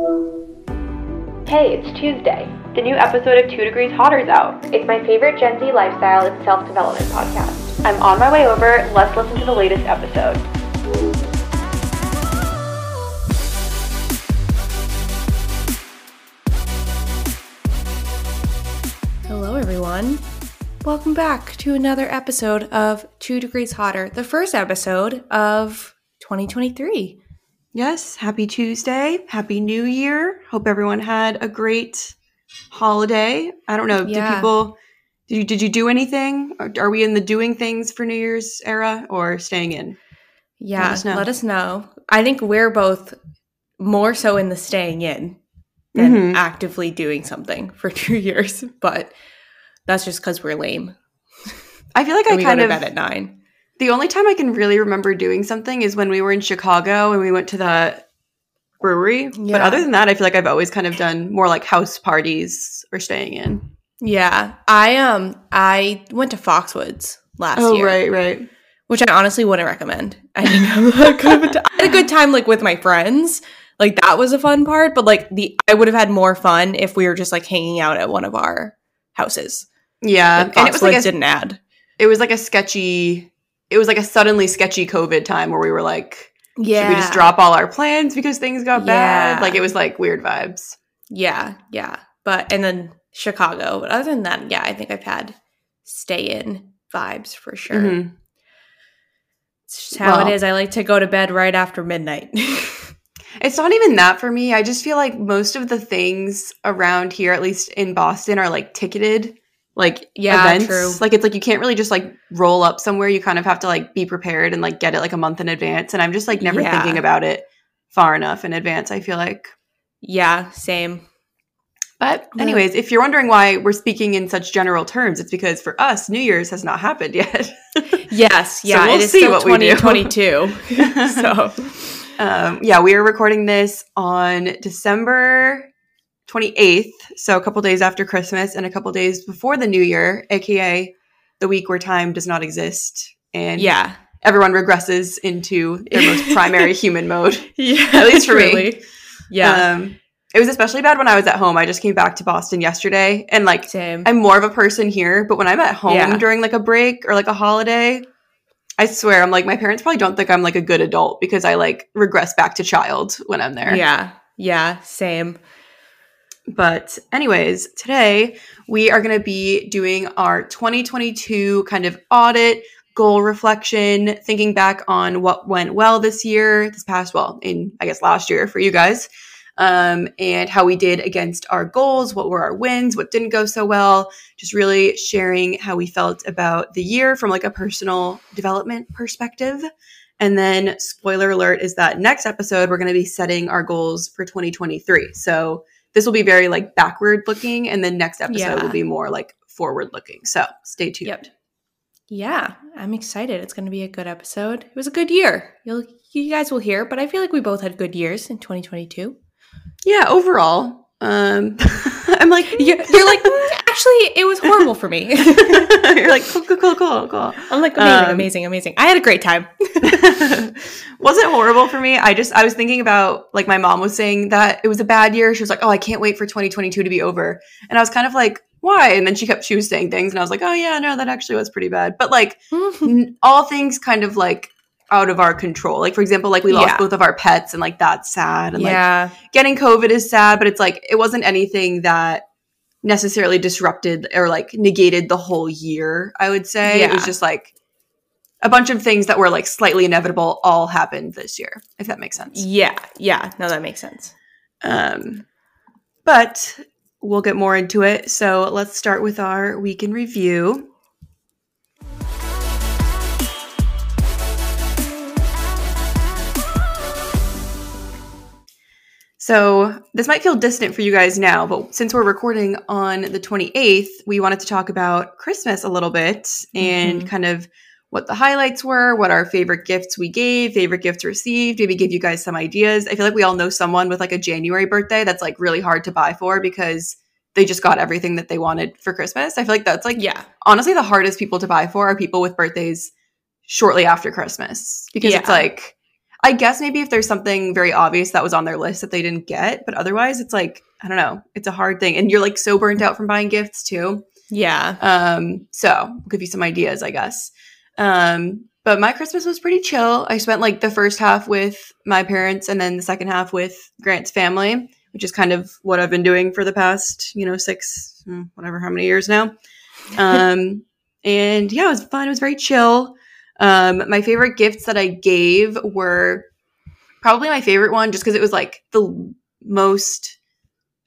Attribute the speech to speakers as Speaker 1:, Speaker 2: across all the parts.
Speaker 1: Hey, it's Tuesday. The new episode of Two Degrees Hotter's out. It's my favorite Gen Z lifestyle and self development podcast. I'm on my way over. Let's listen to the latest episode.
Speaker 2: Hello, everyone. Welcome back to another episode of Two Degrees Hotter, the first episode of 2023.
Speaker 3: Yes, happy Tuesday. Happy New Year. Hope everyone had a great holiday. I don't know.
Speaker 2: Yeah.
Speaker 3: Did people did you did you do anything? Are, are we in the doing things for New Year's era or staying in?
Speaker 2: Yeah,
Speaker 3: Let us know.
Speaker 2: let us know. I think we're both more so in the staying in than
Speaker 3: Mhm.
Speaker 2: actively doing something for two years, but that's just because we're lame.
Speaker 3: I feel like I kind of
Speaker 2: to bed at nine.
Speaker 3: The only time I can really remember doing something is when we were in Chicago and we went to the brewery. But other than that, I feel like I've always kind of done more like house parties or staying in.
Speaker 2: Yeah, I um I went to Foxwoods last year.
Speaker 3: Oh,
Speaker 2: year,
Speaker 3: right, right.
Speaker 2: which I honestly wouldn't recommend. I didn't have that good of a had a good time like with my friends. Like that was a fun part, but like the I would have had more fun if we were just like hanging out at one of our houses.
Speaker 3: Yeah.
Speaker 2: And
Speaker 3: And it was like a
Speaker 2: didn't add.
Speaker 3: it was like a sketchy it was like a suddenly sketchy covid time where we were like
Speaker 2: Yeah,
Speaker 3: should we just drop all our plans because things got bad like it was like weird vibes
Speaker 2: Yeah, yeah. But and then Chicago. But other than that, yeah, I think I've had stay in vibes for sure.
Speaker 3: Mhm.
Speaker 2: It's just how
Speaker 3: Well-
Speaker 2: it is. I like to go to bed right after midnight.
Speaker 3: it's not even that for me i just feel like most of the things around here at least in boston are like ticketed like
Speaker 2: Yeah,
Speaker 3: events
Speaker 2: true.
Speaker 3: like it's like you can't really just like roll up somewhere you kind of have to like be prepared and like get it like a month in advance and i'm just like never
Speaker 2: Yeah.
Speaker 3: thinking about it far enough in advance i feel like
Speaker 2: yeah, same.
Speaker 3: But anyways, if you're wondering why we're speaking in such general terms, it's because for us, New Year's has not happened yet.
Speaker 2: Yes,
Speaker 3: So
Speaker 2: yeah.
Speaker 3: we'll
Speaker 2: it is
Speaker 3: see
Speaker 2: still
Speaker 3: what we do.
Speaker 2: 2022. so
Speaker 3: um, yeah, we are recording this on December 28th, so a couple days after Christmas and a couple days before the New Year, aka the week where time does not exist and
Speaker 2: yeah,
Speaker 3: everyone regresses into their most primary human mode.
Speaker 2: yeah.
Speaker 3: At least for me.
Speaker 2: Yeah,
Speaker 3: Um, it was especially bad when I was at home. I just came back to Boston yesterday and like
Speaker 2: same.
Speaker 3: I'm more of a person here, but when I'm at home
Speaker 2: Yeah.
Speaker 3: during like a break or like a holiday, I swear I'm like my parents probably don't think I'm like a good adult because I like regress back to child when I'm there.
Speaker 2: yeah, yeah, same.
Speaker 3: But anyways, today we are going to be doing our 2022 kind of audit, goal reflection, thinking back on what went well this year, this past well, in I guess last year for you guys. Um, and how we did against our goals, what were our wins, what didn't go so well, just really sharing how we felt about the year from like a personal development perspective. And then, spoiler alert, is that next episode, we're going to be setting our goals for 2023. So, this will be very like backward looking and then next episode
Speaker 2: Yeah.
Speaker 3: will be more like forward looking so stay tuned
Speaker 2: Yep. Yeah, I'm excited. It's going to be a good episode. It was a good year. You'll you guys will hear, but I feel like we both had good years in 2022.
Speaker 3: yeah overall um i'm like
Speaker 2: You're, you're like, "Mm, actually, it was horrible for me.
Speaker 3: you're like cool cool cool cool cool
Speaker 2: I'm like, amazing,
Speaker 3: Um,
Speaker 2: amazing, amazing. I had a great time.
Speaker 3: wasn't horrible for me i just i was thinking about like my mom was saying that it was a bad year she was like oh i can't wait for 2022 to be over and i was kind of like why and then she kept she was saying things and i was like oh yeah no that actually was pretty bad but like n- all things kind of like out of our control like for example like we lost
Speaker 2: Yeah.
Speaker 3: both of our pets and like that's sad and like
Speaker 2: yeah,
Speaker 3: getting COVID is sad, but it's like it wasn't anything that necessarily disrupted or like negated the whole year, I would say. It was just like a bunch of things that were like slightly inevitable all happened this year, if that makes sense.
Speaker 2: yeah, yeah. No, that makes sense.
Speaker 3: Um but we'll get more into it. So let's start with our week in review. So, this might feel distant for you guys now, but since we're recording on the 28th, we wanted to talk about Christmas a little bit and
Speaker 2: Mhm.
Speaker 3: kind of what the highlights were, what our favorite gifts we gave, favorite gifts received, maybe give you guys some ideas. I feel like we all know someone with like a January birthday that's like really hard to buy for because they just got everything that they wanted for Christmas. I feel like that's like
Speaker 2: Yeah.
Speaker 3: honestly the hardest people to buy for are people with birthdays shortly after Christmas because it's like I guess maybe if there's something very obvious that was on their list that they didn't get, but otherwise it's like, I don't know, it's a hard thing. And you're like so burnt out from buying gifts too.
Speaker 2: Yeah.
Speaker 3: Um, so I'll give you some ideas, I guess. Um, but my Christmas was pretty chill. I spent like the first half with my parents and then the second half with Grant's family, which is kind of what I've been doing for the past, you know, six, hmm, whatever, how many years now. Um, and yeah, it was fun. It was very chill. Um, my favorite gifts that I gave were probably my favorite one just because it was like the most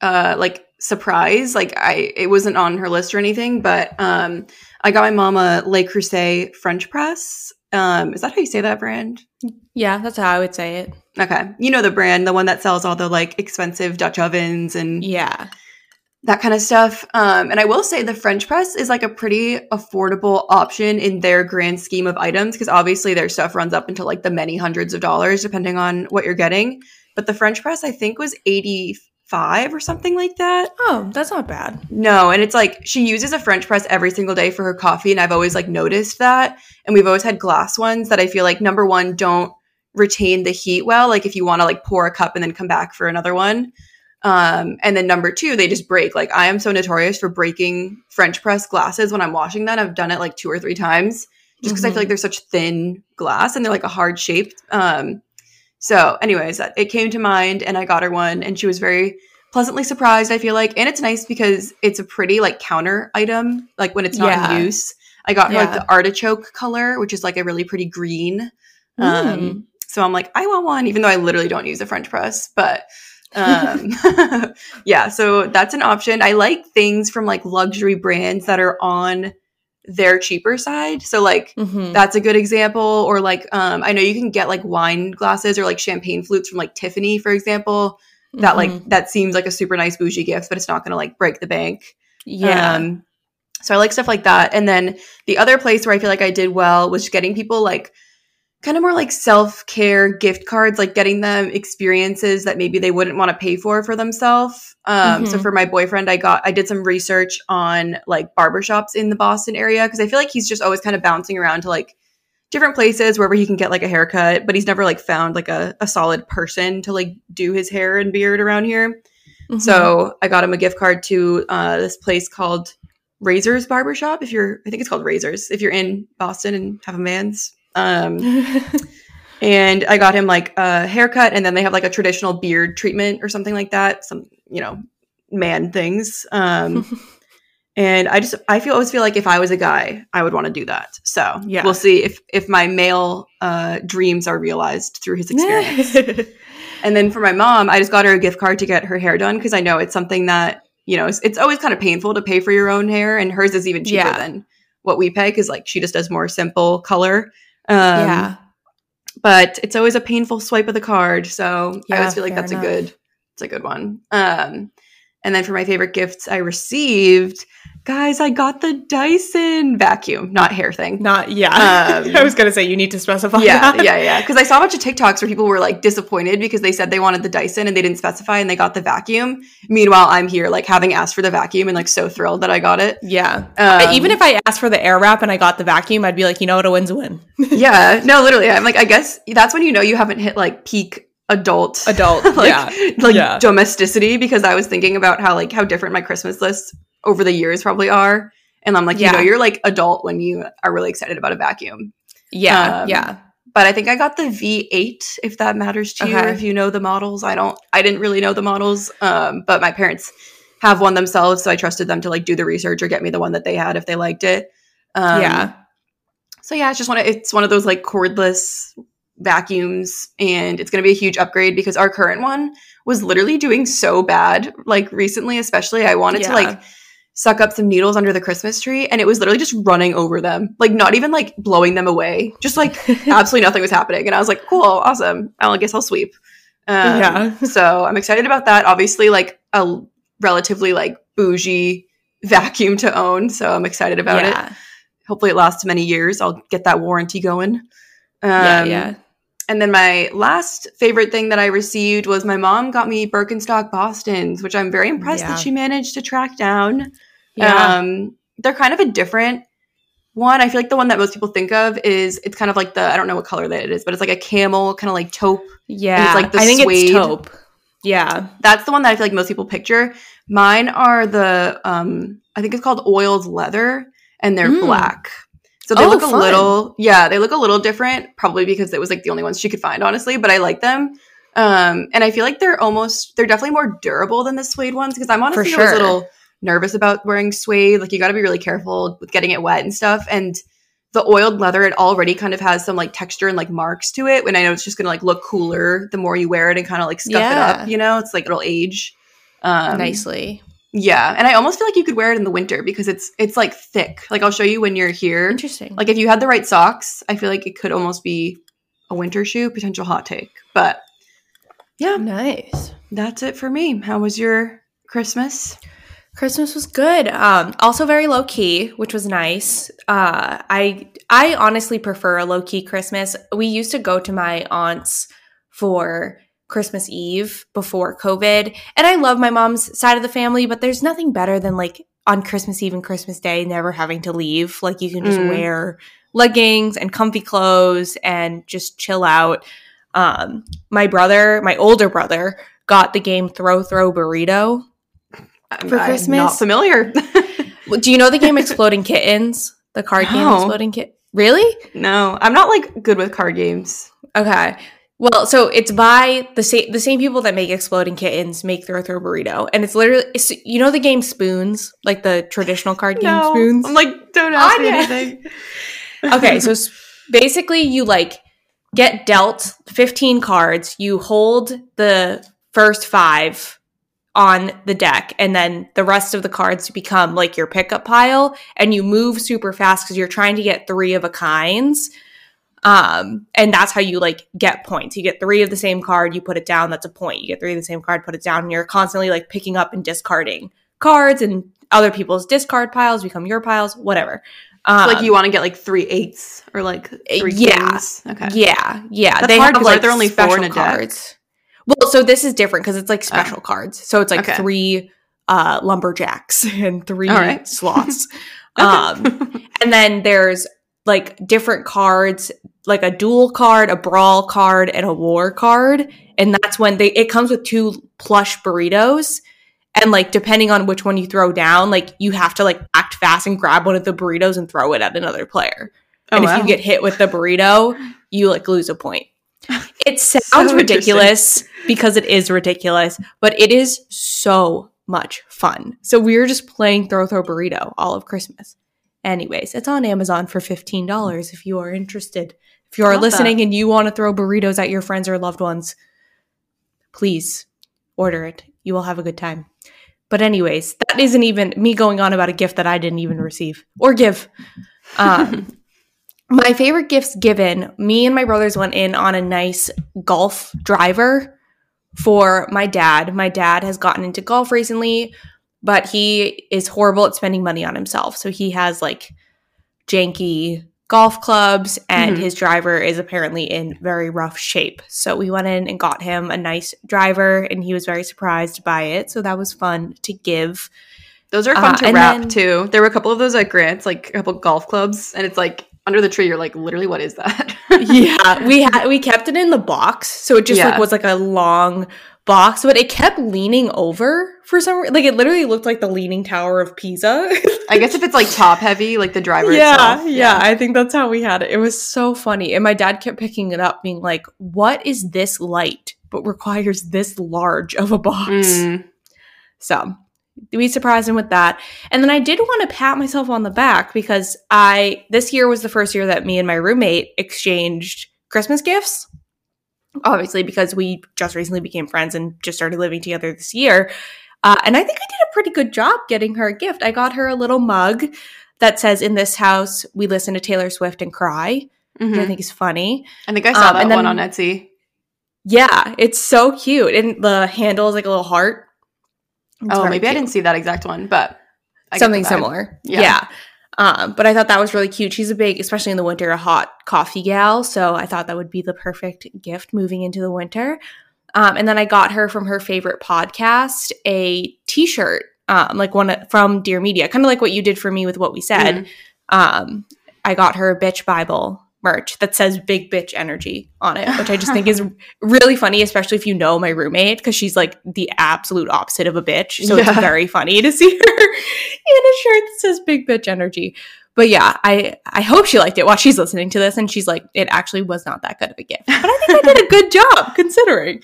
Speaker 3: uh like surprise. Like I it wasn't on her list or anything, but um I got my mom a Le Creuset French press. Um, is that how you say that brand?
Speaker 2: Yeah, that's how I would say it.
Speaker 3: Okay. You know the brand, the one that sells all the like expensive Dutch ovens and
Speaker 2: Yeah.
Speaker 3: That kind of stuff. Um, and I will say the French press is like a pretty affordable option in their grand scheme of items because obviously their stuff runs up into like the many hundreds of dollars depending on what you're getting. But the French press I think was 85 or something like that.
Speaker 2: Oh, that's not bad.
Speaker 3: No, and it's like she uses a French press every single day for her coffee, and I've always like noticed that. And we've always had glass ones that I feel like number one don't retain the heat well. Like if you want to like pour a cup and then come back for another one. Um, and then number two, they just break. Like I am so notorious for breaking French press glasses when I'm washing them. I've done it like two or three times just because I
Speaker 2: Mhm.
Speaker 3: feel like they're such thin glass and they're like a hard shape. Um, so, anyways, it came to mind and I got her one and she was very pleasantly surprised, I feel like. And it's nice because it's a pretty like counter item, like when it's not
Speaker 2: Yeah.
Speaker 3: in use. I got her like the artichoke color, which is like a really pretty green. Um,
Speaker 2: Mm.
Speaker 3: so I'm like, I want one, even though I literally don't use a French press. But um, yeah, so that's an option. I like things from like luxury brands that are on their cheaper side. So like
Speaker 2: Mhm.
Speaker 3: that's a good example. Or like um, I know you can get like wine glasses or like champagne flutes from like Tiffany, for example. That
Speaker 2: Mhm.
Speaker 3: like that seems like a super nice bougie gift, but it's not gonna like break the bank.
Speaker 2: yeah.
Speaker 3: Um, so I like stuff like that. And then the other place where I feel like I did well was getting people like kind of more like self care gift cards, like getting them experiences that maybe they wouldn't want to pay for for themselves. Um, So
Speaker 2: Mhm.
Speaker 3: for my boyfriend, I got I did some research on like barbershops in the Boston area because I feel like he's just always kind of bouncing around to like different places wherever he can get like a haircut, but he's never like found like a, a solid person to like do his hair and beard around here.
Speaker 2: Mhm.
Speaker 3: So I got him a gift card to uh, this place called Razors Barbershop. If you're, I think it's called Razors. If you're in Boston and have a man's, um, and I got him like a haircut, and then they have like a traditional beard treatment or something like that. Some, you know, man things. Um, and I just, I feel always feel like if I was a guy, I would want to do that. So
Speaker 2: Yeah.
Speaker 3: we'll see if if my male uh, dreams are realized through his experience. And then for my mom, I just got her a gift card to get her hair done because I know it's something that, you know, it's, it's always kind of painful to pay for your own hair. And hers is even cheaper
Speaker 2: Yeah.
Speaker 3: than what we pay because, like, she just does more simple color. Um,
Speaker 2: yeah.
Speaker 3: But it's always a painful swipe of the card. So I always feel like that's
Speaker 2: enough.
Speaker 3: a good, it's a good one. Um, and then for my favorite gifts I received, guys, I got the Dyson vacuum, not hair thing.
Speaker 2: Not yeah.
Speaker 3: Um,
Speaker 2: I was gonna say you need to specify.
Speaker 3: yeah,
Speaker 2: that.
Speaker 3: yeah, yeah. Because I saw a bunch of TikToks where people were like disappointed because they said they wanted the Dyson and they didn't specify and they got the vacuum. Meanwhile, I'm here like having asked for the vacuum and like so thrilled that I got it.
Speaker 2: Yeah.
Speaker 3: Um,
Speaker 2: Even if I asked for the air wrap and I got the vacuum, I'd be like, you know what, a win's a win.
Speaker 3: yeah, no, literally, I'm like, I guess that's when you know you haven't hit like peak adult
Speaker 2: Adult.
Speaker 3: like
Speaker 2: yeah.
Speaker 3: like
Speaker 2: Yeah.
Speaker 3: domesticity because I was thinking about how like how different my Christmas lists over the years probably are. And I'm like, you
Speaker 2: Yeah.
Speaker 3: know, you're like adult when you are really excited about a vacuum.
Speaker 2: Yeah.
Speaker 3: Um,
Speaker 2: yeah.
Speaker 3: but I think I got the V8 if that matters to you
Speaker 2: Okay.
Speaker 3: if you know the models. I don't I didn't really know the models um but my parents have one themselves so I trusted them to like do the research or get me the one that they had if they liked it. Um
Speaker 2: yeah.
Speaker 3: So yeah, it's just one of it's one of those like cordless vacuums and it's going to be a huge upgrade because our current one was literally doing so bad like recently especially I wanted to like suck up some needles under the Christmas tree and it was literally just running over them. Like not even like blowing them away. Just like absolutely nothing was happening. And I was like, cool, awesome. I guess I'll sweep. Um,
Speaker 2: Yeah.
Speaker 3: so I'm excited about that. Obviously, like a relatively like bougie vacuum to own. So I'm excited about it. Hopefully it lasts many years. I'll get that warranty going. Um,
Speaker 2: yeah. Yeah.
Speaker 3: And then my last favorite thing that I received was my mom got me Birkenstock Boston's, which I'm very impressed
Speaker 2: Yeah.
Speaker 3: that she managed to track down.
Speaker 2: Yeah.
Speaker 3: Um, they're kind of a different one. I feel like the one that most people think of is it's kind of like the I don't know what color that it is, but it's like a camel kind of like taupe.
Speaker 2: Yeah, it's
Speaker 3: like the
Speaker 2: I think
Speaker 3: suede.
Speaker 2: it's taupe. Yeah,
Speaker 3: That's the one that I feel like most people picture. Mine are the um I think it's called oiled leather and they're
Speaker 2: Mm.
Speaker 3: black. So they
Speaker 2: Oh,
Speaker 3: look a
Speaker 2: fun.
Speaker 3: little yeah, they look a little different probably because it was like the only ones she could find honestly, but I like them. Um and I feel like they're almost they're definitely more durable than the suede ones because I'm honestly
Speaker 2: sure.
Speaker 3: a little nervous about wearing suede. Like you got to be really careful with getting it wet and stuff and the oiled leather it already kind of has some like texture and like marks to it when I know it's just going to like look cooler the more you wear it and kind of like scuff it up, you know? It's like it'll age. Um,
Speaker 2: nicely.
Speaker 3: Yeah, and I almost feel like you could wear it in the winter because it's it's like thick. Like I'll show you when you're here.
Speaker 2: Interesting.
Speaker 3: Like if you had the right socks, I feel like it could almost be a winter shoe, potential hot take. But yeah,
Speaker 2: nice.
Speaker 3: that's it for me. How was your Christmas?
Speaker 2: Christmas was good. Um, also very low key, which was nice. Uh, I I honestly prefer a low key Christmas. We used to go to my aunt's for Christmas Eve before COVID, and I love my mom's side of the family, but there's nothing better than like on Christmas Eve and Christmas Day never having to leave. Like you can just
Speaker 3: Mm.
Speaker 2: wear leggings and comfy clothes and just chill out. Um, my brother, my older brother, got the game Throw Throw Burrito. For
Speaker 3: I'm
Speaker 2: Christmas?
Speaker 3: not familiar.
Speaker 2: Do you know the game Exploding Kittens? The card game Exploding Kit. Really?
Speaker 3: no, I'm not like good with card games.
Speaker 2: Okay. Well, so it's by the same the same people that make Exploding Kittens make Throw Throw Burrito, and it's literally it's, you know the game Spoons, like the traditional card game
Speaker 3: No,
Speaker 2: Spoons.
Speaker 3: I'm like, don't ask me anything.
Speaker 2: okay, so basically you like get dealt 15 cards, you hold the first 5 on the deck and then the rest of the cards become like your pickup pile and you move super fast cuz you're trying to get 3 of a kinds. Um and that's how you like get points. You get 3 of the same card, you put it down, that's a point. You get 3 of the same card, put it down and you're constantly like picking up and discarding cards and other people's discard piles become your piles, whatever. Um,
Speaker 3: like you want to get like three eights or like three
Speaker 2: yeah.
Speaker 3: kings. Okay.
Speaker 2: Yeah, yeah.
Speaker 3: That's
Speaker 2: they
Speaker 3: hard
Speaker 2: have like
Speaker 3: aren't only four
Speaker 2: special
Speaker 3: in a deck?
Speaker 2: cards. Well, so this is different because it's like special cards. So it's like
Speaker 3: Okay.
Speaker 2: three uh lumberjacks and three
Speaker 3: right.
Speaker 2: sloths.
Speaker 3: Okay.
Speaker 2: um and then there's like different cards, like a dual card, a brawl card, and a war card. And that's when they it comes with two plush burritos. And like depending on which one you throw down, like you have to like act fast and grab one of the burritos and throw it at another player.
Speaker 3: Oh,
Speaker 2: and if you get hit with the burrito, you like lose a point. It sounds
Speaker 3: So
Speaker 2: ridiculous because it is ridiculous, but it is so much fun. So we were just playing Throw Throw Burrito all of Christmas. Anyways, it's on Amazon for $15 if you are interested. If you are listening and you want to throw burritos at your friends or loved ones, please order it. You will have a good time. But anyways, that isn't even me going on about a gift that I didn't even receive or give. Um, my favorite gifts given, me and my brothers went in on a nice golf driver for my dad. My dad has gotten into golf recently, but he is horrible at spending money on himself. So he has like janky golf clubs and
Speaker 3: Mhm.
Speaker 2: his driver is apparently in very rough shape. So we went in and got him a nice driver and he was very surprised by it. So that was fun to give.
Speaker 3: Those are fun
Speaker 2: Uh,
Speaker 3: to wrap
Speaker 2: then-
Speaker 3: too. There were a couple of those at Grant's, like a couple golf clubs, and it's like under the tree. You're like, literally, what is that?
Speaker 2: yeah, we had we kept it in the box, so it just
Speaker 3: Yeah.
Speaker 2: like was like a long box, but it kept leaning over for some reason. Like it literally looked like the leaning tower of Pisa.
Speaker 3: I guess if it's like top heavy, like the driver
Speaker 2: yeah,
Speaker 3: itself.
Speaker 2: yeah, I think that's how we had it. It was so funny, and my dad kept picking it up, being like, "What is this light?" But requires this large of a box.
Speaker 3: Mm.
Speaker 2: So we surprised him with that. And then I did want to pat myself on the back because I this year was the first year that me and my roommate exchanged Christmas gifts. Obviously, because we just recently became friends and just started living together this year. Uh, and I think I did a pretty good job getting her a gift. I got her a little mug that says, In this house, we listen to Taylor Swift and cry, which I think is funny.
Speaker 3: I think I saw
Speaker 2: Um,
Speaker 3: that
Speaker 2: then-
Speaker 3: one on Etsy.
Speaker 2: Yeah, it's so cute. And the handle is like a little heart. It's
Speaker 3: Oh, maybe I didn't see that exact one, but I
Speaker 2: something similar.
Speaker 3: Yeah.
Speaker 2: Yeah. Um, but I thought that was really cute. She's a big, especially in the winter, a hot coffee gal. So I thought that would be the perfect gift moving into the winter. Um, and then I got her from her favorite podcast a T-shirt, um, like one from Dear Media, kind of like what you did for me with what we said.
Speaker 3: Mhm.
Speaker 2: Um, I got her a bitch Bible merch that says big bitch energy on it, which I just think is really funny, especially if you know my roommate, because she's like the absolute opposite of a bitch. So
Speaker 3: Yeah.
Speaker 2: it's very funny to see her in a shirt that says big bitch energy. But yeah, I I hope she liked it while she's listening to this and she's like, it actually was not that good of a gift. But I think I did a good job considering.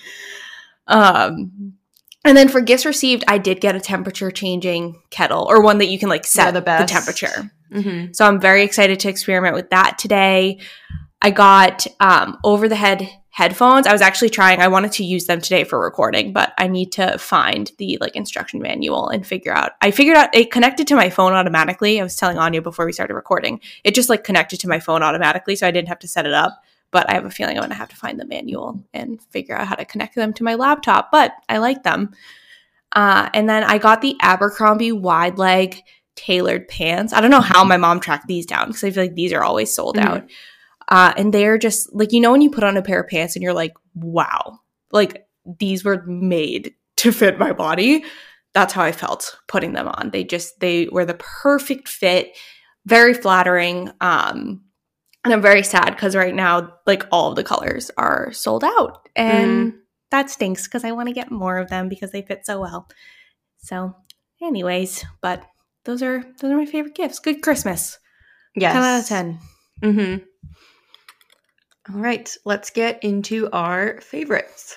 Speaker 2: Um and then for gifts received, I did get a temperature changing kettle or one that you can like set
Speaker 3: the
Speaker 2: the,
Speaker 3: best.
Speaker 2: temperature.
Speaker 3: Mhm.
Speaker 2: So I'm very excited to experiment with that today. I got um, over the head headphones. I was actually trying. I wanted to use them today for recording, but I need to find the like instruction manual and figure out. I figured out it connected to my phone automatically. I was telling Anya before we started recording. It just like connected to my phone automatically, so I didn't have to set it up. But I have a feeling I'm going to have to find the manual and figure out how to connect them to my laptop. But I like them. Uh, and then I got the Abercrombie wide leg tailored pants. I don't know how my mom tracked these down because I feel like these are always sold
Speaker 3: Mhm.
Speaker 2: out. Uh, and they're just like, you know, when you put on a pair of pants and you're like, wow, like these were made to fit my body. That's how I felt putting them on. They just, they were the perfect fit, very flattering. Um, and I'm very sad because right now, like all of the colors are sold out. And that stinks because I want to get more of them because they fit so well. So, anyways, but those are those are my favorite gifts. Good Christmas.
Speaker 3: Yes.
Speaker 2: 10 out of 10.
Speaker 3: Mm-hmm. All right, let's get into our favorites.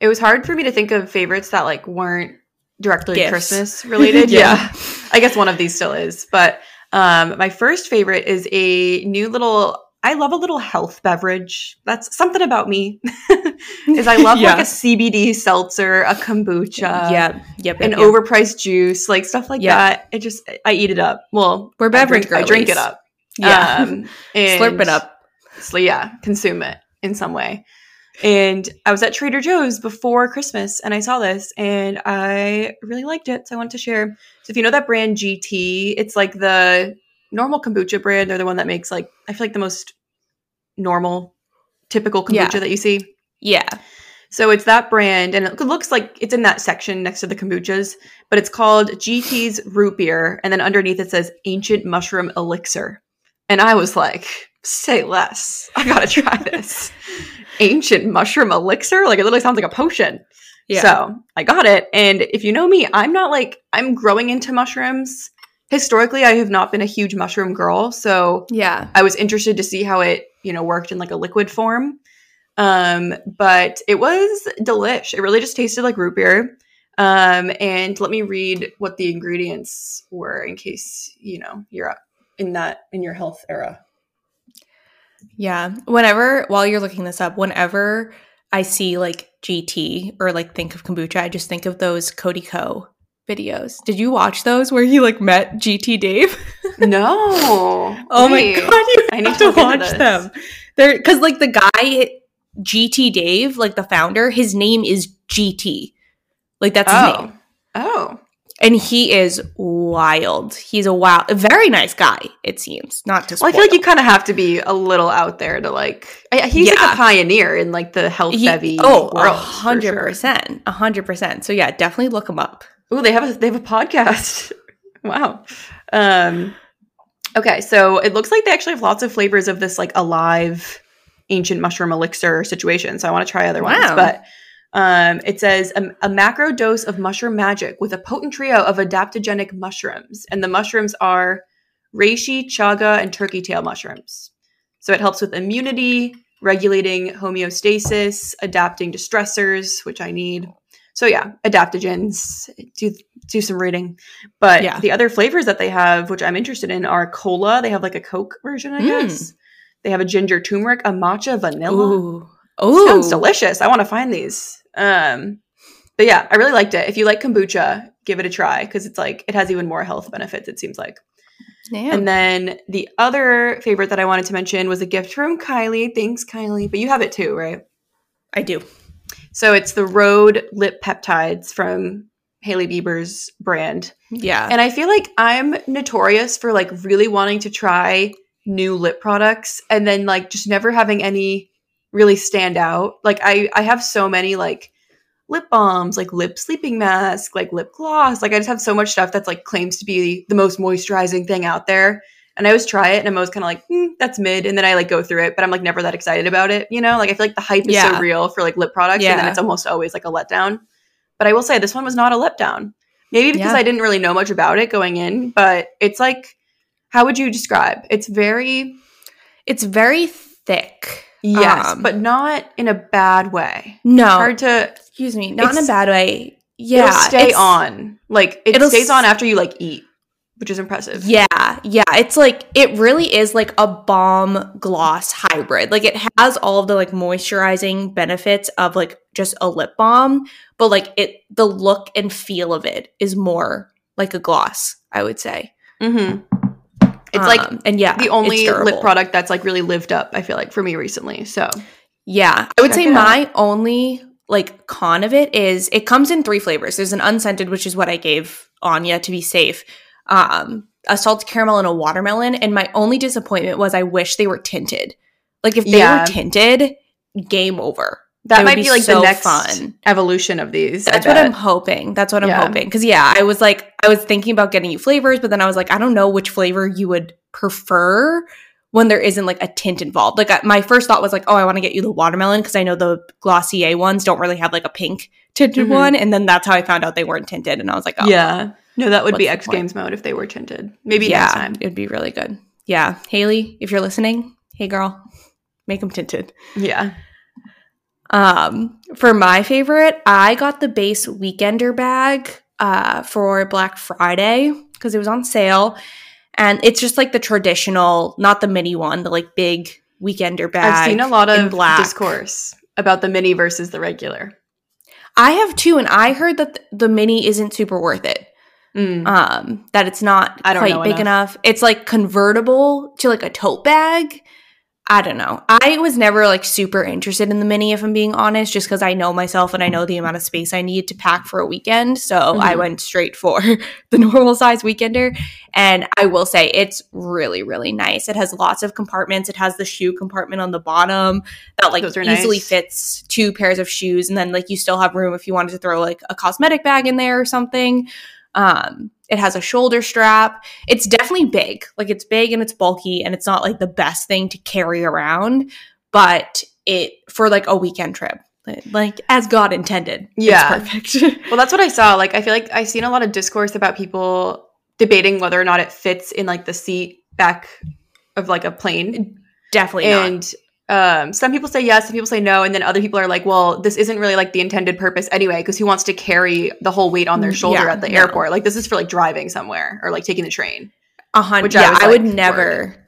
Speaker 3: It was hard for me to think of favorites that like weren't directly
Speaker 2: Gifts.
Speaker 3: Christmas related.
Speaker 2: Yeah.
Speaker 3: yeah. I guess one of these still is. But um my first favorite is a new little I love a little health beverage. That's something about me. is I love
Speaker 2: Yeah.
Speaker 3: like a CBD seltzer, a kombucha,
Speaker 2: yep, yep,
Speaker 3: an
Speaker 2: yep, yep.
Speaker 3: overpriced juice, like stuff like
Speaker 2: Yeah.
Speaker 3: that. It just I eat it up. Well,
Speaker 2: We're
Speaker 3: I
Speaker 2: beverage
Speaker 3: drink, I drink it up.
Speaker 2: Yeah,
Speaker 3: Um, and
Speaker 2: slurp it up.
Speaker 3: So yeah, consume it in some way. And I was at Trader Joe's before Christmas and I saw this and I really liked it. So I wanted to share. So if you know that brand GT, it's like the normal kombucha brand. They're the one that makes like I feel like the most normal, typical kombucha
Speaker 2: Yeah.
Speaker 3: that you see.
Speaker 2: Yeah,
Speaker 3: So it's that brand, and it looks like it's in that section next to the kombuchas, but it's called GT's Root Beer, and then underneath it says Ancient Mushroom Elixir. And I was like, say less. I gotta try this. Ancient Mushroom Elixir? Like it literally sounds like a potion.
Speaker 2: yeah.
Speaker 3: So I got it. And if you know me, I'm not like, I'm growing into mushrooms. Historically, I have not been a huge mushroom girl. So
Speaker 2: yeah,
Speaker 3: I was interested to see how it, you know, worked in like a liquid form. Um, but it was delish. It really just tasted like root beer. Um, and let me read what the ingredients were in case, you know, you're in that in your health era.
Speaker 2: Yeah. Whenever while you're looking this up, whenever I see like GT or like think of kombucha, I just think of those Cody Ko videos. Did you watch those where he like met GT Dave?
Speaker 3: No.
Speaker 2: Oh
Speaker 3: Wait.
Speaker 2: my god, you
Speaker 3: I need to
Speaker 2: watch them. They're because like the guy GT Dave, like the founder, his name is GT. Like that's his
Speaker 3: Oh.
Speaker 2: name. And he is wild. He's a wild, a very nice guy, it seems. Not to
Speaker 3: Well, I feel like you kind of have to be a little out there to like. He's like a pioneer in like the health
Speaker 2: He-
Speaker 3: heavy
Speaker 2: oh, hundred percent, a hundred percent. So yeah, definitely look him up.
Speaker 3: Oh, they have a they have a podcast. wow. Um okay, so it looks like they actually have lots of flavors of this like alive ancient mushroom elixir situation. So I want to try other ones. But um it says a, a macro dose of mushroom magic with a potent trio of adaptogenic mushrooms. And the mushrooms are reishi, chaga, and turkey tail mushrooms. So it helps with immunity, regulating homeostasis, adapting to stressors, which I need. So yeah, adaptogens. Do do some reading. But
Speaker 2: Yeah.
Speaker 3: the other flavors that they have, which I'm interested in, are cola. They have like a Coke version, I
Speaker 2: Mm.
Speaker 3: guess. They have a ginger turmeric, a matcha vanilla.
Speaker 2: Ooh, ooh,
Speaker 3: Sounds delicious. I want to find these. Um, but yeah, I really liked it. If you like kombucha, give it a try because it's like it has even more health benefits. It seems like.
Speaker 2: Yeah.
Speaker 3: And then the other favorite that I wanted to mention was a gift from Kylie. Thanks, Kylie. But you have it too, right?
Speaker 2: I do.
Speaker 3: So it's the Rhode Lip Peptides from Hailey Bieber's brand.
Speaker 2: Yeah.
Speaker 3: And I feel like I'm notorious for like really wanting to try new lip products and then like just never having any really stand out. Like I I have so many like lip balms, like lip sleeping mask, like lip gloss. Like I just have so much stuff that's like claims to be the most moisturizing thing out there. And I always try it and I'm always kind of like, mm, that's mid. And then I like go through it, but I'm like never that excited about it. You know, like I feel like the hype is
Speaker 2: Yeah.
Speaker 3: so real for like lip products and then it's almost always like a letdown. But I will say this one was not a letdown. Maybe because
Speaker 2: Yeah.
Speaker 3: I didn't really know much about it going in, but it's like, how would you describe? It's very,
Speaker 2: It's very thick.
Speaker 3: Yes,
Speaker 2: Um,
Speaker 3: but not in a bad way.
Speaker 2: no.
Speaker 3: Hard to
Speaker 2: excuse me, not in a bad way. Yeah,
Speaker 3: stay on. Like it
Speaker 2: It'll
Speaker 3: stays on after you like eat, which is impressive.
Speaker 2: Yeah, yeah. It's like it really is like a balm gloss hybrid. Like it has all of the like moisturizing benefits of like just a lip balm, but like it the look and feel of it is more like a gloss, I would say.
Speaker 3: hmm It's like
Speaker 2: Um, and yeah,
Speaker 3: the only lip product that's like really lived up. I feel like for me recently. So
Speaker 2: Yeah, I would
Speaker 3: Check
Speaker 2: say
Speaker 3: out.
Speaker 2: my only like con of it is it comes in three flavors. There's an unscented, which is what I gave Anya to be safe. Um, a salted caramel and a watermelon. And my only disappointment was I wish they were tinted. Like if they
Speaker 3: Yeah.
Speaker 2: were tinted, game over.
Speaker 3: That might
Speaker 2: be
Speaker 3: be like
Speaker 2: so
Speaker 3: the next
Speaker 2: fun.
Speaker 3: evolution of these.
Speaker 2: That's what. I'm hoping. That's what I'm
Speaker 3: Yeah.
Speaker 2: hoping. Cause yeah, I was like, I was thinking about getting you flavors, but then I was like, I don't know which flavor you would prefer when there isn't like a tint involved. Like I, my first thought was like, oh, I want to get you the watermelon because I know the Glossier ones don't really have like a pink tinted
Speaker 3: Mhm.
Speaker 2: one. And then that's how I found out they weren't tinted. And I was like, oh,
Speaker 3: Yeah. No, that would be X? Games mode if they were tinted. Maybe
Speaker 2: yeah,
Speaker 3: next time.
Speaker 2: it'd be really good. Yeah. Hailey, if you're listening, hey girl, make them tinted.
Speaker 3: Yeah.
Speaker 2: Um, for my favorite, I got the Béis weekender bag uh, for Black Friday because it was on sale, and it's just like the traditional, not the mini one, the like big weekender bag.
Speaker 3: I've seen a lot of
Speaker 2: black.
Speaker 3: discourse about the mini versus the regular.
Speaker 2: I have two, and I heard that the mini isn't super worth it.
Speaker 3: Mm.
Speaker 2: Um, that it's not
Speaker 3: I don't
Speaker 2: quite
Speaker 3: know
Speaker 2: big enough. It's like convertible to like a tote bag. I don't know. I was never like super interested in the mini, if I'm being honest, just because I know myself and I know the amount of space I need to pack for a weekend. So I
Speaker 3: Mhm.
Speaker 2: went straight for the normal size weekender. And I will say it's really, really nice. It has lots of compartments. It has the shoe compartment on the bottom that like easily
Speaker 3: nice.
Speaker 2: fits two pairs of shoes. And then like you still have room if you wanted to throw like a cosmetic bag in there or something. Um, it has a shoulder strap. It's definitely big. Like it's big and it's bulky and it's not like the best thing to carry around, but it for like a weekend trip. Like as God intended.
Speaker 3: Yeah.
Speaker 2: It's perfect.
Speaker 3: Well, that's what I saw. Like, I feel like I've seen a lot of discourse about people debating whether or not it fits in like the seat back of like a plane.
Speaker 2: definitely not.
Speaker 3: Um, some people say yes, some people say no, and then other people are like, "Well, this isn't really like the intended purpose anyway, because who wants to carry the whole weight on their
Speaker 2: Mm,
Speaker 3: shoulder
Speaker 2: yeah,
Speaker 3: at the
Speaker 2: no.
Speaker 3: airport? Like, this is for like driving somewhere or like taking the train."
Speaker 2: A hundred.
Speaker 3: Which I
Speaker 2: Yeah,
Speaker 3: was,
Speaker 2: I, would never.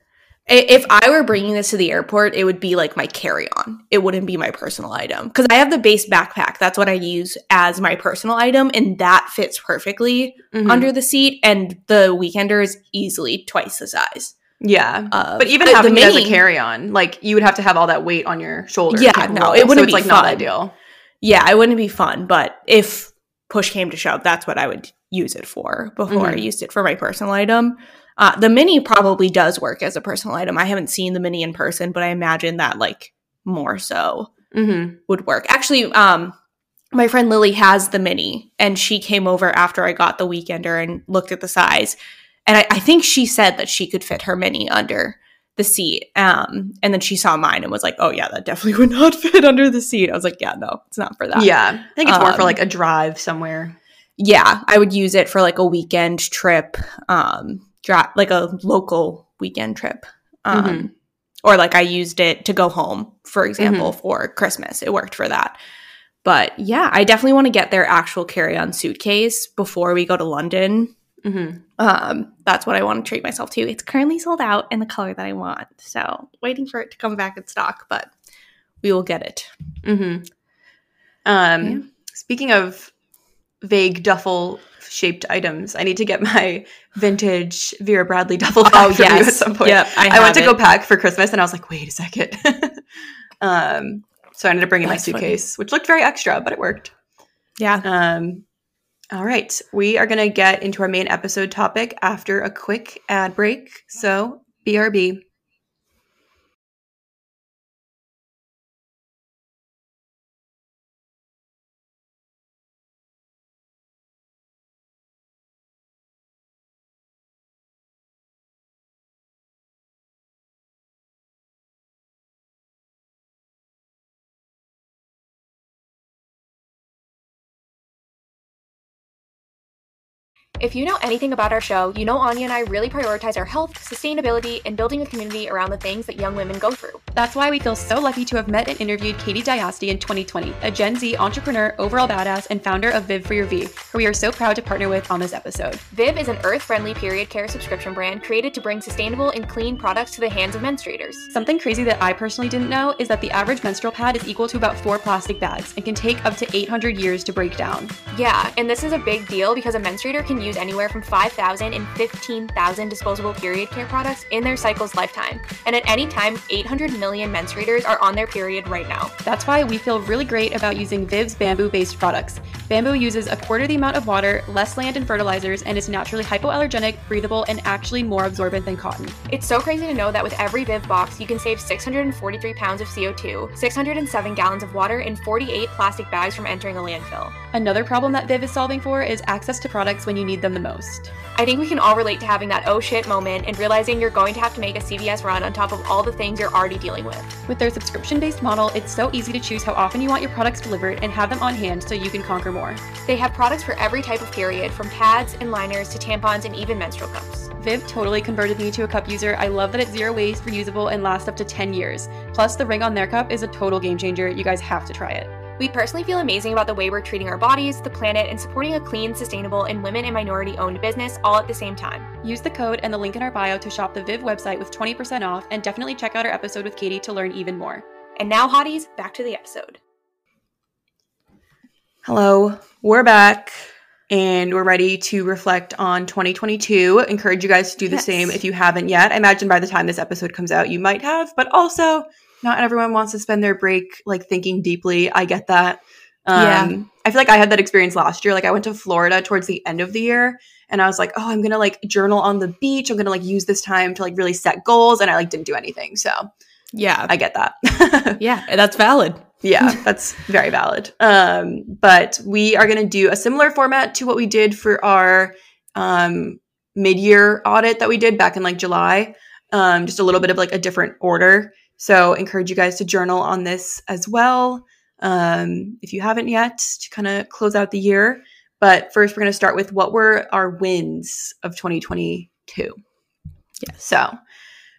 Speaker 2: If I were bringing this to the airport, it would be like my carry-on. It wouldn't be my personal item because I have the Béis backpack. That's what I use as my personal item, and that fits perfectly
Speaker 3: Mhm.
Speaker 2: under the seat. And the weekender is easily twice the size.
Speaker 3: Yeah, but even
Speaker 2: uh,
Speaker 3: having
Speaker 2: the
Speaker 3: it as a
Speaker 2: mini-
Speaker 3: carry-on, like you would have to have all that weight on your shoulder.
Speaker 2: Yeah, no, it wouldn't
Speaker 3: so
Speaker 2: be
Speaker 3: like not
Speaker 2: fun.
Speaker 3: ideal.
Speaker 2: yeah, it wouldn't be fun. But if push came to shove, that's what I would use it for before I
Speaker 3: Mhm.
Speaker 2: used it for my personal item. Uh, the mini probably does work as a personal item. I haven't seen the mini in person, but I imagine that like more so
Speaker 3: hmm
Speaker 2: would work. Actually, um, my friend Lily has the mini, and she came over after I got the weekender and looked at the size, and I, I think she said that she could fit her mini under the seat. Um, and then she saw mine and was like, "Oh yeah, that definitely would not fit under the seat." I was like, "Yeah, no, it's not for that."
Speaker 3: Yeah, I think it's more for
Speaker 2: Um,
Speaker 3: like a drive somewhere.
Speaker 2: yeah, I would use it for like a weekend trip, um, dra- like a local weekend trip. Um,
Speaker 3: Mhm.
Speaker 2: Or like I used it to go home, for example,
Speaker 3: Mm-hmm.
Speaker 2: for Christmas. It worked for that. But yeah, I definitely want to get their actual carry on suitcase before we go to London.
Speaker 3: Hmm
Speaker 2: Um, that's what I want to treat myself to. It's currently sold out in the color that I want. So waiting for it to come back in stock, but we will get it.
Speaker 3: hmm Um,
Speaker 2: Yeah.
Speaker 3: Speaking of vague duffel shaped items, I need to get my vintage Vera Bradley duffel bag
Speaker 2: Oh,
Speaker 3: you
Speaker 2: yes.
Speaker 3: at some point.
Speaker 2: Yep, I
Speaker 3: I, went
Speaker 2: have
Speaker 3: to go pack for Christmas and I was like, wait a second. um, so I ended up bringing
Speaker 2: That's
Speaker 3: my
Speaker 2: funny.
Speaker 3: suitcase, which looked very extra, but it worked.
Speaker 2: Yeah.
Speaker 3: Um, all right. We are going to get into our main episode topic after a quick ad break. So, BRB.
Speaker 1: If you know anything about our show, you know Anya and I really prioritize our health, sustainability, and building a community around the things that young women go through.
Speaker 3: That's why we feel so lucky to have met and interviewed Katie Diasti in 2020, a Gen Z entrepreneur, overall badass, and founder of Viv for Your V, who we are so proud to partner with on this episode.
Speaker 1: Viv is an earth friendly period care subscription brand created to bring sustainable and clean products to the hands of menstruators.
Speaker 3: Something crazy that I personally didn't know is that the average menstrual pad is equal to about four plastic bags and can take up to 800 years to break down.
Speaker 1: Yeah, and this is a big deal because a menstruator can use anywhere from 5,000 and 15,000 disposable period care products in their cycle's lifetime. And at any time, 800 million menstruators are on their period right now.
Speaker 3: That's why we feel really great about using Viv's bamboo based products. Bamboo uses a quarter the amount of water, less land and fertilizers, and is naturally hypoallergenic, breathable, and actually more absorbent than cotton.
Speaker 1: It's so crazy to know that with every Viv box, you can save 643 pounds of CO2, 607 gallons of water, and 48 plastic bags from entering a landfill.
Speaker 3: Another problem that Viv is solving for is access to products when you need them the most.
Speaker 1: I think we can all relate to having that oh shit moment and realizing you're going to have to make a CVS run on top of all the things you're already dealing with.
Speaker 3: With their subscription based model, it's so easy to choose how often you want your products delivered and have them on hand so you can conquer more.
Speaker 1: They have products for every type of period, from pads and liners to tampons and even menstrual cups.
Speaker 3: Viv totally converted me to a cup user. I love that it's zero waste, reusable, and lasts up to 10 years. Plus, the ring on their cup is a total game changer. You guys have to try it.
Speaker 1: We personally feel amazing about the way we're treating our bodies, the planet, and supporting a clean, sustainable, and women and minority owned business all at the same time.
Speaker 3: Use the code and the link in our bio to shop the Viv website with 20% off, and definitely check out our episode with Katie to learn even more.
Speaker 1: And now, hotties, back to the episode.
Speaker 3: Hello, we're back and we're ready to reflect on 2022. Encourage you guys to do the
Speaker 2: Yes.
Speaker 3: same if you haven't yet. I imagine by the time this episode comes out, you might have, but also not everyone wants to spend their break like thinking deeply. I get that. Um,
Speaker 2: Yeah.
Speaker 3: I feel like I had that experience last year. Like I went to Florida towards the end of the year and I was like, oh, I'm going to like journal on the beach. I'm going to like use this time to like really set goals. And I like didn't do anything. So
Speaker 2: Yeah.
Speaker 3: I get that.
Speaker 2: yeah, that's valid.
Speaker 3: yeah, that's very valid. Um, but we are going to do a similar format to what we did for our um, mid-year audit that we did back in like July. Um, just a little bit of like a different order. So encourage you guys to journal on this as well. Um, if you haven't yet, to kind of close out the year. But first, we're going to start with what were our wins of 2022.
Speaker 2: Yes.
Speaker 3: So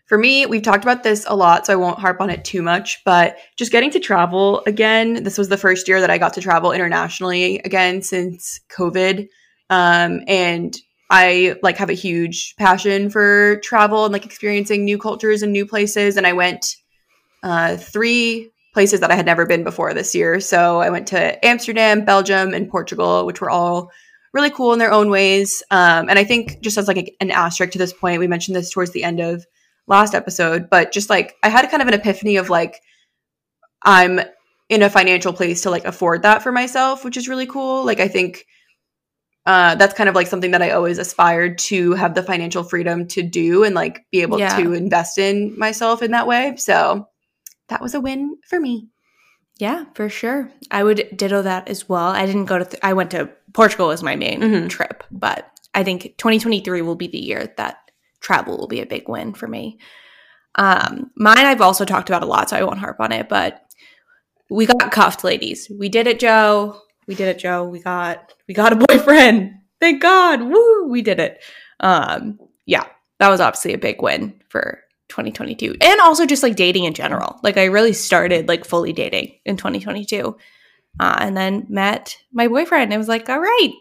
Speaker 3: for me, we've talked about this a lot, so I won't harp on it too much, but just getting to travel again. This was the first year that I got to travel internationally again since COVID. Um, and I like have a huge passion for travel and like experiencing new cultures and new places. And I went uh, three places that I had never been before this year. So I went to Amsterdam, Belgium, and Portugal, which were all really cool in their own ways. Um, and I think just as like a- an asterisk to this point, we mentioned this towards the end of last episode, but just like I had kind of an epiphany of like I'm in a financial place to like afford that for myself, which is really cool. Like I think uh, that's kind of like something that I always aspired to have the financial freedom to do and like be able
Speaker 2: Yeah.
Speaker 3: to invest in myself in that way. So that was a win for me.
Speaker 2: Yeah, for sure. I would ditto that as well. I didn't go to, th- I went to Portugal as my main
Speaker 3: Mhm.
Speaker 2: trip, but I think 2023 will be the year that travel will be a big win for me. Um, mine I've also talked about a lot, so I won't harp on it, but we got cuffed, ladies. We did it, Joe. We did it, Joe. We got, we got a boyfriend. Thank God. Woo, we did it. Um, yeah, that was obviously a big win for 2022 and also just like dating in general like i really started like fully dating in 2022 uh, and then met my boyfriend and was like all right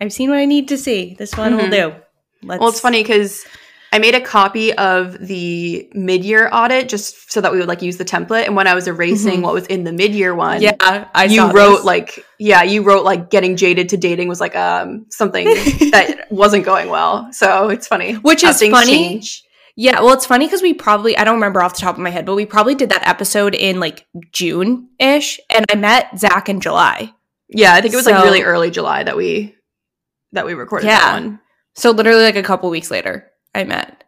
Speaker 2: i've seen what i need to see this one will
Speaker 3: Mhm.
Speaker 2: do Let's,
Speaker 3: Well, it's funny because I made a copy of the mid-year audit just so that we would like use the template. And when I was erasing
Speaker 2: Mhm.
Speaker 3: what was in the mid-year one,
Speaker 2: yeah i
Speaker 3: you wrote
Speaker 2: this.
Speaker 3: like yeah, you wrote like getting jaded to dating was like um something that wasn't going well. So it's funny,
Speaker 2: Which is funny.
Speaker 3: change.
Speaker 2: Yeah well it's funny because we probably i don't remember off the top of my head but we probably did that episode in like june-ish and i met zach in july
Speaker 3: Yeah, I think it was like really early July that we that we recorded
Speaker 2: Yeah.
Speaker 3: that one.
Speaker 2: so literally like a couple weeks later i met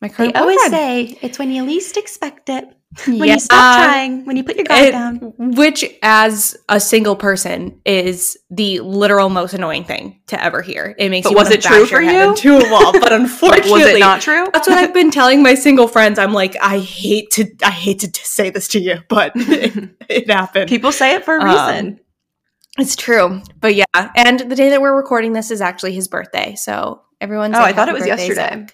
Speaker 2: my current boyfriend.
Speaker 3: say it's when you least expect it.
Speaker 2: When yeah.
Speaker 3: You stop trying, when you put your guard
Speaker 2: It- down. which as a single person is the literal most annoying thing to ever hear it makes
Speaker 3: But
Speaker 2: you
Speaker 3: was
Speaker 2: wanna
Speaker 3: it true
Speaker 2: bash your
Speaker 3: for
Speaker 2: head
Speaker 3: you?
Speaker 2: into a wall but
Speaker 3: Like,
Speaker 2: unfortunately
Speaker 3: was it not true?
Speaker 2: that's what i've been telling my single friends i'm like i hate to i hate to say this to you but it, it happened
Speaker 3: People say it for a
Speaker 2: Um,
Speaker 3: reason.
Speaker 2: It's true. But yeah, and the day that we're recording this is actually his birthday. So everyone's
Speaker 3: Oh, I thought it was yesterday.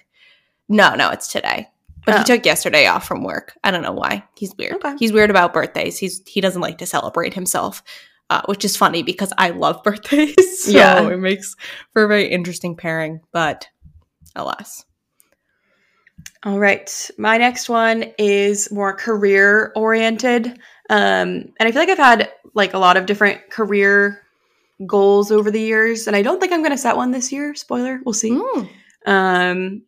Speaker 2: No, no, it's today. But he
Speaker 3: Oh.
Speaker 2: took yesterday off from work. I don't know why. He's weird.
Speaker 3: Okay.
Speaker 2: He's weird about birthdays. He's he doesn't like to celebrate himself, uh, which is funny because I love birthdays. so
Speaker 3: Yeah.
Speaker 2: it makes for a very interesting pairing. But alas,
Speaker 3: All right. My next one is more career oriented. Um, and I feel like I've had like a lot of different career goals over the years, and I don't think I'm going to set one this year. Spoiler, we'll see.
Speaker 2: Mm.
Speaker 3: Um,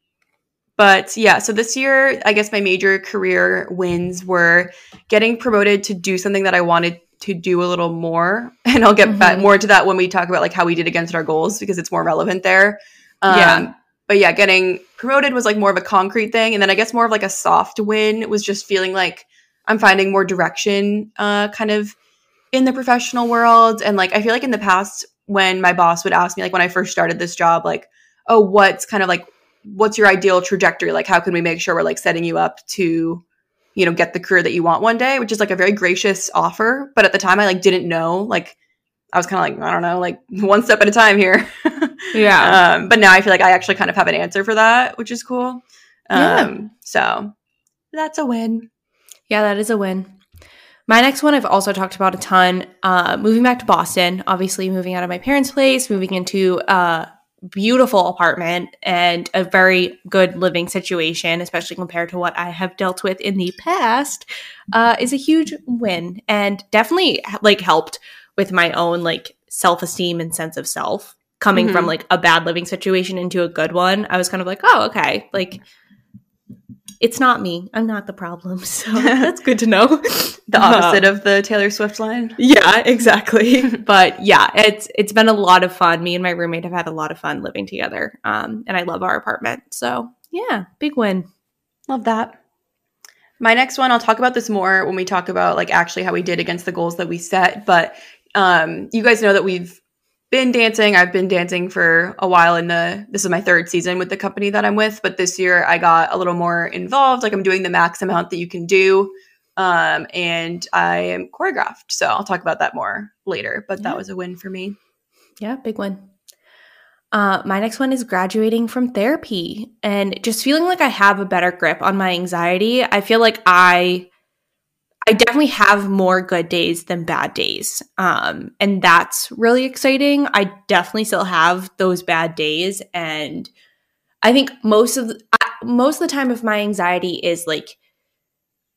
Speaker 3: but yeah, so this year, I guess my major career wins were getting promoted to do something that I wanted to do a little more. And I'll get back
Speaker 2: Mhm.
Speaker 3: more to that when we talk about like how we did against our goals because it's more relevant there. Um,
Speaker 2: Yeah.
Speaker 3: But yeah, getting promoted was like more of a concrete thing. And then I guess more of like a soft win was just feeling like I'm finding more direction uh, kind of in the professional world. And like, I feel like in the past, when my boss would ask me, like when I first started this job, like, oh, what's kind of like, what's your ideal trajectory? Like, how can we make sure we're like setting you up to, you know, get the career that you want one day, which is like a very gracious offer. But at the time, I like didn't know. Like, I was kind of like, I don't know, like one step at a time here.
Speaker 2: Yeah.
Speaker 3: Um, but now I feel like I actually kind of have an answer for that, which is cool.
Speaker 2: Yeah.
Speaker 3: Um, so that's a win.
Speaker 2: Yeah, that is a win. My next one I've also talked about a ton. Uh, moving back to Boston, obviously moving out of my parents' place, moving into a beautiful apartment and a very good living situation, especially compared to what I have dealt with in the past, uh, is a huge win and definitely like helped with my own like self esteem and sense of self coming from
Speaker 3: Mhm.
Speaker 2: like a bad living situation into a good one. I was kind of like, oh, okay, like it's not me. I'm not the problem. So that's good to know.
Speaker 3: The opposite of the Taylor Swift line.
Speaker 2: Yeah, exactly. but yeah, it's it's been a lot of fun. Me and my roommate have had a lot of fun living together. Um, and I love our apartment. So yeah, big win.
Speaker 3: Love that. My next one, I'll talk about this more when we talk about like actually how we did against the goals that we set. But um, you guys know that we've been dancing. I've been dancing for a while in the this is my third season with the company that I'm with. But this year I got a little more involved. Like I'm doing the max amount that you can do. Um, and I am choreographed. So I'll talk about that more later. But that was a win for me.
Speaker 2: Yeah, big win. Uh, my next one is graduating from therapy and just feeling like I have a better grip on my anxiety. I feel like I I definitely have more good days than bad days. Um, and that's really exciting. I definitely still have those bad days and I think most of the, most of the time if my anxiety is like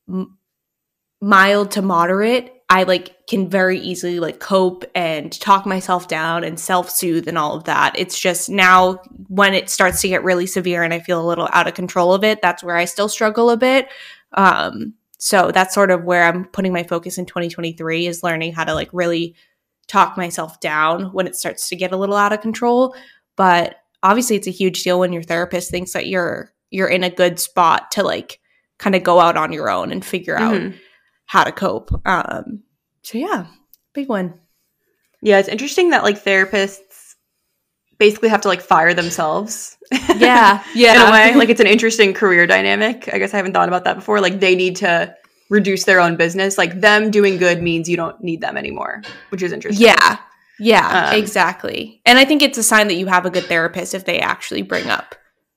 Speaker 2: m- mild to moderate, I like can very easily like cope and talk myself down and self-soothe and all of that. It's just now when it starts to get really severe and I feel a little out of control of it, that's where I still struggle a bit. Um so that's sort of where I'm putting my focus in 2023 is learning how to like really talk myself down when it starts to get a little out of control. But obviously it's a huge deal when your therapist thinks that you're you're in a good spot to like kind of go out on your own and figure out
Speaker 3: Mhm.
Speaker 2: how to cope. Um, so yeah, big one.
Speaker 3: Yeah, it's interesting that like therapists basically have to like fire themselves.
Speaker 2: Yeah, yeah.
Speaker 3: in a way. Like it's an interesting career dynamic. I guess I haven't thought about that before. Like they need to reduce their own business. Like them doing good means you don't need them anymore, which is interesting.
Speaker 2: yeah, yeah,
Speaker 3: Um,
Speaker 2: exactly. And I think it's a sign that you have a good therapist if they actually bring up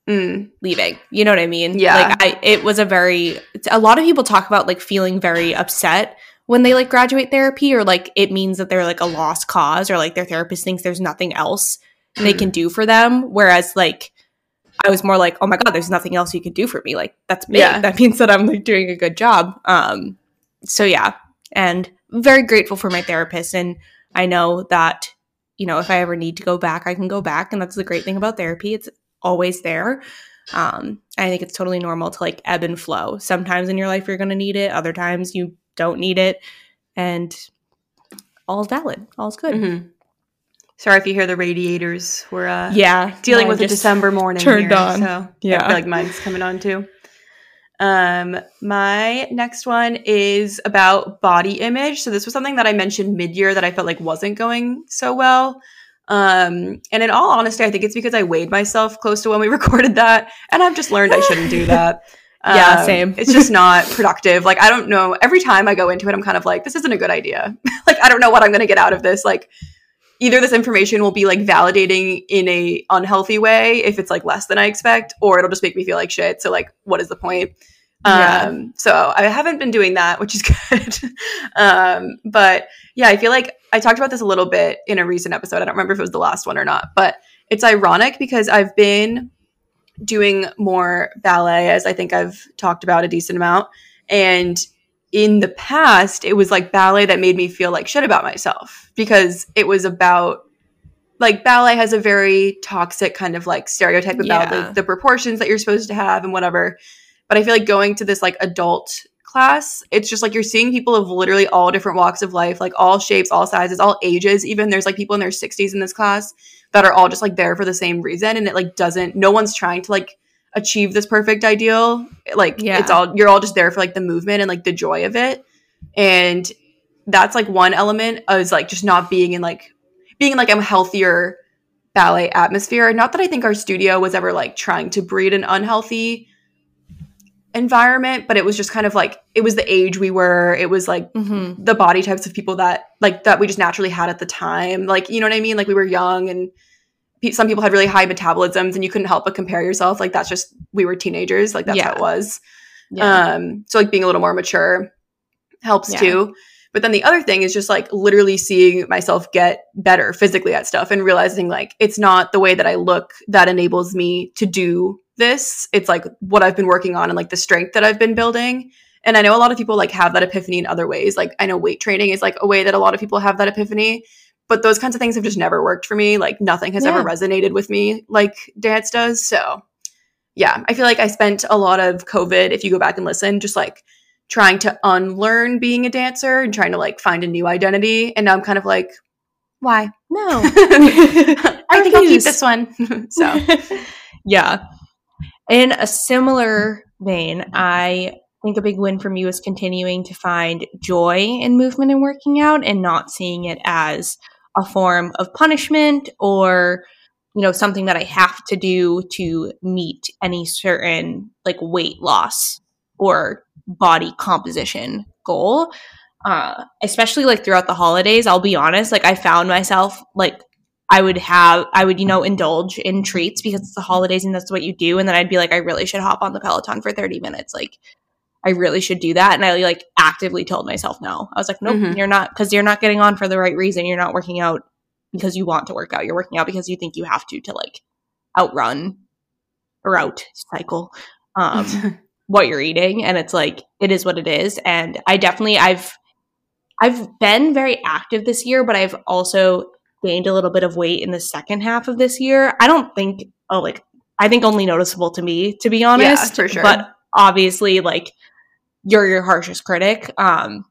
Speaker 3: Mm,
Speaker 2: leaving. You know what I mean?
Speaker 3: Yeah.
Speaker 2: Like I, it was a very. A lot of people talk about like feeling very upset when they like graduate therapy, or like it means that they're like a lost cause, or like their therapist thinks there's nothing else they can do for them. Whereas like. I was more like, oh my god, there's nothing else you can do for me. Like that's me.
Speaker 3: Yeah.
Speaker 2: That means that I'm like doing a good job. Um, so yeah, and very grateful for my therapist, and I know that you know if I ever need to go back, I can go back, and that's the great thing about therapy. It's always there. Um, I think it's totally normal to like ebb and flow. Sometimes in your life you're going to need it, other times you don't need it, and all's valid. All's good.
Speaker 3: mhm. Sorry if you hear the radiators. We're uh,
Speaker 2: Yeah,
Speaker 3: dealing with a December morning
Speaker 2: turned
Speaker 3: here,
Speaker 2: on.
Speaker 3: So
Speaker 2: Yeah.
Speaker 3: I feel like mine's coming on too. Um, my next one is about body image. So this was something that I mentioned mid-year that I felt like wasn't going so well. Um, and in all honesty, I think it's because I weighed myself close to when we recorded that, and I've just learned I shouldn't do that.
Speaker 2: Yeah, same.
Speaker 3: It's just not productive. Like I don't know. Every time I go into it, I'm kind of like, this isn't a good idea. like I don't know what I'm going to get out of this. Like either this information will be like validating in a unhealthy way if it's like less than I expect, or it'll just make me feel like shit. So like, what is the point?
Speaker 2: Yeah.
Speaker 3: Um, so I haven't been doing that, which is good. um, but yeah, I feel like I talked about this a little bit in a recent episode. I don't remember if it was the last one or not, but it's ironic because I've been doing more ballet, as I think I've talked about a decent amount. And in the past, it was like ballet that made me feel like shit about myself because it was about like ballet has a very toxic kind of like stereotype about
Speaker 2: Yeah.
Speaker 3: the, the proportions that you're supposed to have and whatever. But I feel like going to this like adult class, it's just like you're seeing people of literally all different walks of life, like all shapes, all sizes, all ages. Even there's like people in their 60s in this class that are all just like there for the same reason. And it like doesn't, no one's trying to like achieve this perfect ideal. Like
Speaker 2: Yeah.
Speaker 3: it's all, you're all just there for like the movement and like the joy of it. And that's like one element is like just not being in like, being in like a healthier ballet atmosphere. Not that I think our studio was ever like trying to breed an unhealthy environment, but it was just kind of like it was the age we were. It was like
Speaker 2: hmm
Speaker 3: the body types of people that like that we just naturally had at the time. Like you know what I mean? Like we were young and some people had really high metabolisms and you couldn't help but compare yourself. Like that's just we were teenagers. Like that's how it was.
Speaker 2: Yeah.
Speaker 3: Um, so like being a little more mature helps
Speaker 2: Yeah.
Speaker 3: too. But then the other thing is just like literally seeing myself get better physically at stuff and realizing like it's not the way that I look that enables me to do this. It's like what I've been working on and like the strength that I've been building. And I know a lot of people like have that epiphany in other ways. Like I know weight training is like a way that a lot of people have that epiphany. But those kinds of things have just never worked for me. Like nothing has ever resonated with me like dance does. So yeah, I feel like I spent a lot of COVID, if you go back and listen, just like trying to unlearn being a dancer and trying to like find a new identity. And now I'm kind of like, why?
Speaker 2: no.
Speaker 3: I think I'll keep this one. so
Speaker 2: yeah. In a similar vein, I think a big win for me was continuing to find joy in movement and working out and not seeing it as a form of punishment or you know something that I have to do to meet any certain like weight loss or body composition goal. Uh, especially like throughout the holidays, I'll be honest, like I found myself like I would have, I would, you know, indulge in treats because it's the holidays and that's what you do. And then I'd be like, I really should hop on the Peloton for 30 minutes. Like, I really should do that. And I like actively told myself no. I was like, nope,
Speaker 3: Mhm.
Speaker 2: you're not, because you're not getting on for the right reason. You're not working out because you want to work out. You're working out because you think you have to, to like outrun or out cycle um, what you're eating. And it's like, it is what it is. And I definitely, I've, I've been very active this year, but I've also gained a little bit of weight in the second half of this year. I don't think, oh, like, I think only noticeable to me, to be honest.
Speaker 3: Yeah, for sure.
Speaker 2: But obviously, like, you're your harshest critic. Um,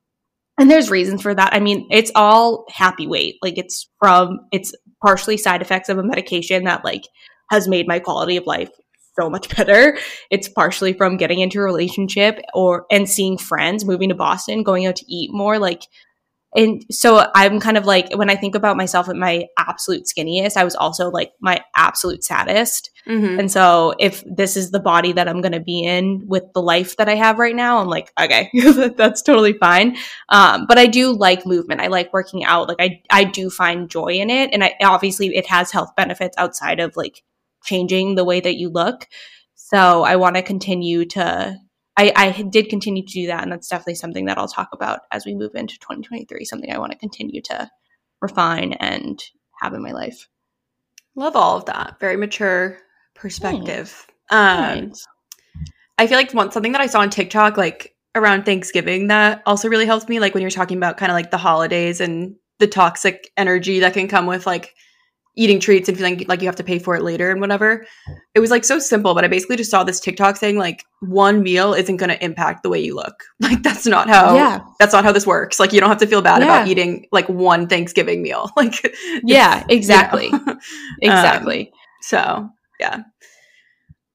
Speaker 2: and there's reasons for that. I mean, it's all happy weight. Like, it's from, it's partially side effects of a medication that, like, has made my quality of life so much better. It's partially from getting into a relationship or and seeing friends, moving to Boston, going out to eat more, like and so I'm kind of like when I think about myself at my absolute skinniest, I was also like my absolute saddest.
Speaker 3: Mhm.
Speaker 2: And so if this is the body that I'm going to be in with the life that I have right now, I'm like, okay, that's totally fine. Um, but I do like movement. I like working out. Like I, I do find joy in it. And I, obviously it has health benefits outside of like changing the way that you look. So I want to continue to, I, I did continue to do that. And that's definitely something that I'll talk about as we move into 2023, something I want to continue to refine and have in my life.
Speaker 3: Love all of that. Very mature perspective. Um. I feel like one something that I saw on TikTok, like around Thanksgiving, that also really helped me. Like when you're talking about kind of like the holidays and the toxic energy that can come with like eating treats and feeling like you have to pay for it later and whatever. It was like so simple, but I basically just saw this TikTok saying like one meal isn't going to impact the way you look. Like that's not how
Speaker 2: yeah.
Speaker 3: that's not how this works. Like you don't have to feel bad about eating like one Thanksgiving meal. Like
Speaker 2: Yeah,
Speaker 3: it's, you know.
Speaker 2: exactly.
Speaker 3: Um,
Speaker 2: Exactly.
Speaker 3: So, yeah.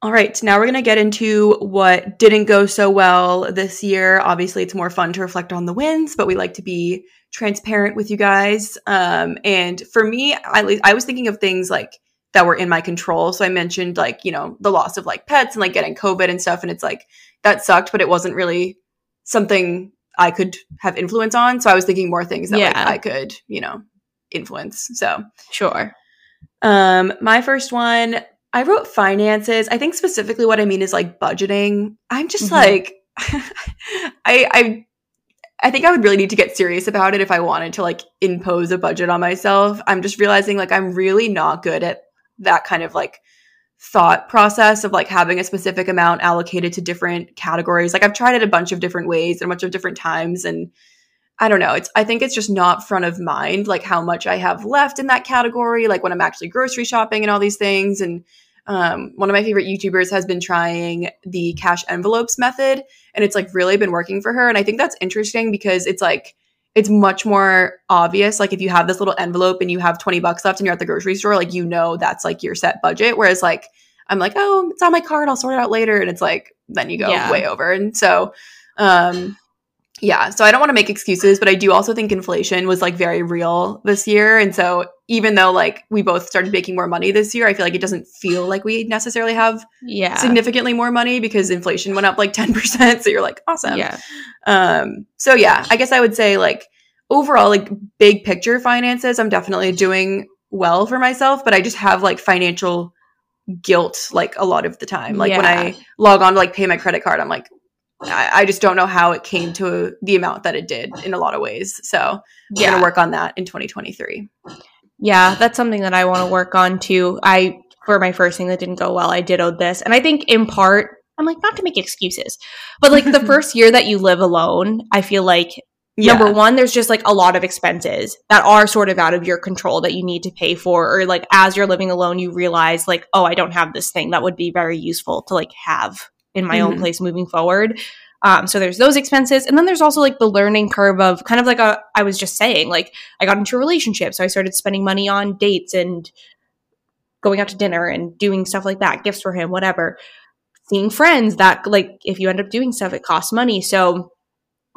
Speaker 3: All right, now we're going to get into what didn't go so well this year. Obviously, it's more fun to reflect on the wins, but we like to be transparent with you guys. Um, and for me, I, I was thinking of things like that were in my control. So I mentioned like, you know, the loss of like pets and like getting COVID and stuff. And it's like, that sucked, but it wasn't really something I could have influence on. So I was thinking more things that like I could, you know, influence. So
Speaker 2: Sure.
Speaker 3: um, my first one, I wrote finances. I think specifically what I mean is like budgeting. I'm just
Speaker 2: Mhm.
Speaker 3: like, I, I, I think I would really need to get serious about it if I wanted to like impose a budget on myself. I'm just realizing like I'm really not good at that kind of like thought process of like having a specific amount allocated to different categories. Like I've tried it a bunch of different ways and a bunch of different times and I don't know. It's I think it's just not front of mind like how much I have left in that category like when I'm actually grocery shopping and all these things and um, one of my favorite YouTubers has been trying the cash envelopes method and it's like really been working for her and I think that's interesting because it's like it's much more obvious like if you have this little envelope and you have 20 bucks left and you're at the grocery store like you know that's like your set budget whereas like I'm like oh it's on my card I'll sort it out later and it's like then you go
Speaker 2: Yeah.
Speaker 3: way over and so um yeah, so I don't want to make excuses, but I do also think inflation was like very real this year. And so even though like we both started making more money this year, I feel like it doesn't feel like we necessarily have
Speaker 2: Yeah.
Speaker 3: significantly more money because inflation went up like 10%. So you're like, awesome.
Speaker 2: Yeah.
Speaker 3: Um, so yeah, I guess I would say like overall, like big picture finances, I'm definitely doing well for myself, but I just have like financial guilt like a lot of the time. Like when I log on to like pay my credit card, I'm like, I, I just don't know how it came to the amount that it did in a lot of ways. So yeah. I'm
Speaker 2: Yeah.
Speaker 3: gonna work on that in 2023.
Speaker 2: Yeah, that's something that I want to work on too. I for my first thing that didn't go well, I did dittoed this. And I think in part, I'm like not to make excuses. But like the first year that you live alone, I feel like number one, there's just like a lot of expenses that are sort of out of your control that you need to pay for. Or like as you're living alone, you realize like, oh, I don't have this thing that would be very useful to like have in my own
Speaker 3: Mhm.
Speaker 2: place moving forward. Um, so there's those expenses. And then there's also like the learning curve of kind of like a, I was just saying, like I got into a relationship. So I started spending money on dates and going out to dinner and doing stuff like that, gifts for him, whatever. Seeing friends that like if you end up doing stuff, it costs money. So,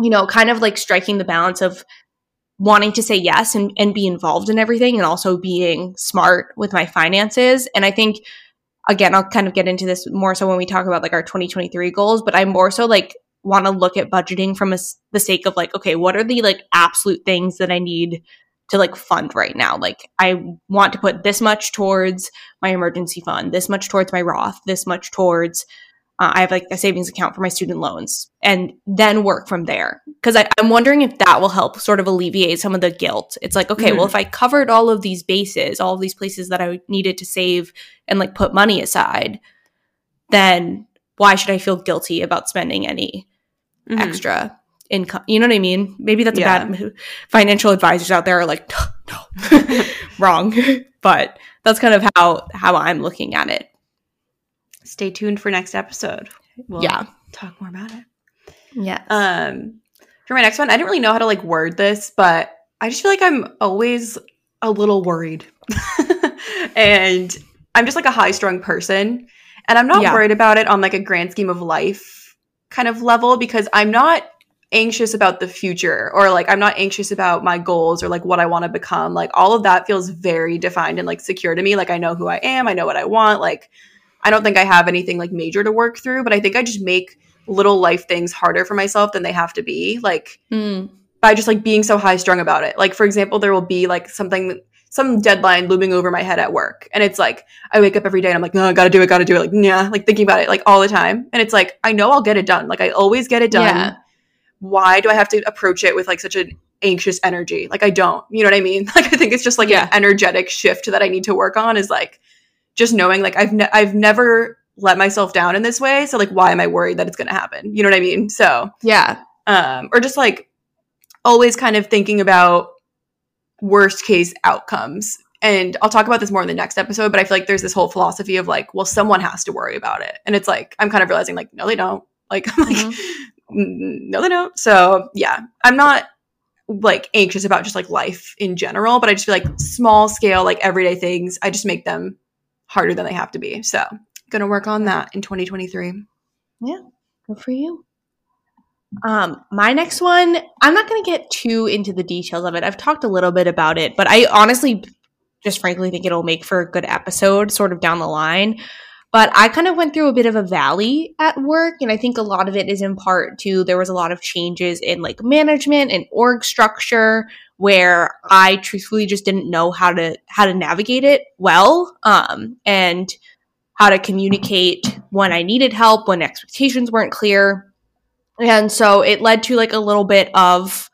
Speaker 2: you know, kind of like striking the balance of wanting to say yes and, and be involved in everything and also being smart with my finances. And I think again, I'll kind of get into this more so when we talk about like our 2023 goals, but I'm more so like want to look at budgeting from a the sake of like, okay, what are the like absolute things that I need to like fund right now? Like, I want to put this much towards my emergency fund, this much towards my Roth, this much towards. Uh, I have like a savings account for my student loans, and then work from there. Because I'm wondering if that will help sort of alleviate some of the guilt. It's like, okay, well, if I covered all of these bases, all of these places that I needed to save and like put money aside, then why should I feel guilty about spending any
Speaker 3: Mhm.
Speaker 2: extra income? You know what I mean? Maybe that's
Speaker 3: Yeah.
Speaker 2: a bad financial advisors out there are like, no, wrong. but that's kind of how how I'm looking at it.
Speaker 3: Stay tuned for next episode. We'll
Speaker 2: yeah.
Speaker 3: talk more about it.
Speaker 2: Yeah.
Speaker 3: Um, for my next one, I didn't really know how to like word this, but I just feel like I'm always a little worried. and I'm just like a high strung person. And I'm not
Speaker 2: Yeah.
Speaker 3: worried about it on like a grand scheme of life kind of level because I'm not anxious about the future or like I'm not anxious about my goals or like what I want to become. Like all of that feels very defined and like secure to me. Like I know who I am, I know what I want. Like I don't think I have anything like major to work through, but I think I just make little life things harder for myself than they have to be. Like
Speaker 2: Mm.
Speaker 3: by just like being so high strung about it. Like for example, there will be like something some deadline looming over my head at work. And it's like I wake up every day and I'm like, no, I gotta do it, gotta do it. Like, yeah, like thinking about it like all the time. And it's like, I know I'll get it done. Like I always get it done.
Speaker 2: Yeah.
Speaker 3: Why do I have to approach it with like such an anxious energy? Like I don't. You know what I mean? Like I think it's just like
Speaker 2: Yeah.
Speaker 3: an energetic shift that I need to work on is like just knowing like I've ne- I've never let myself down in this way. So like why am I worried that it's gonna happen? You know what I mean? So
Speaker 2: Yeah.
Speaker 3: um, or just like always kind of thinking about worst case outcomes. And I'll talk about this more in the next episode, but I feel like there's this whole philosophy of like, well, someone has to worry about it. And it's like, I'm kind of realizing like, no, they don't. Like, I'm like, "Mm, no, they don't. So yeah, I'm not like anxious about just like life in general, but I just feel like small scale, like everyday things, I just make them harder than they have to be. So gonna work on that in 2023.
Speaker 2: Yeah, Good for you. Um, my next one, I'm not going to get too into the details of it. I've talked a little bit about it, but I honestly just frankly think it'll make for a good episode sort of down the line. But I kind of went through a bit of a valley at work. And I think a lot of it is in part to there was a lot of changes in like management and org structure where I truthfully just didn't know how to how to navigate it well. Um, and how to communicate when I needed help, when expectations weren't clear. And so it led to like a little bit of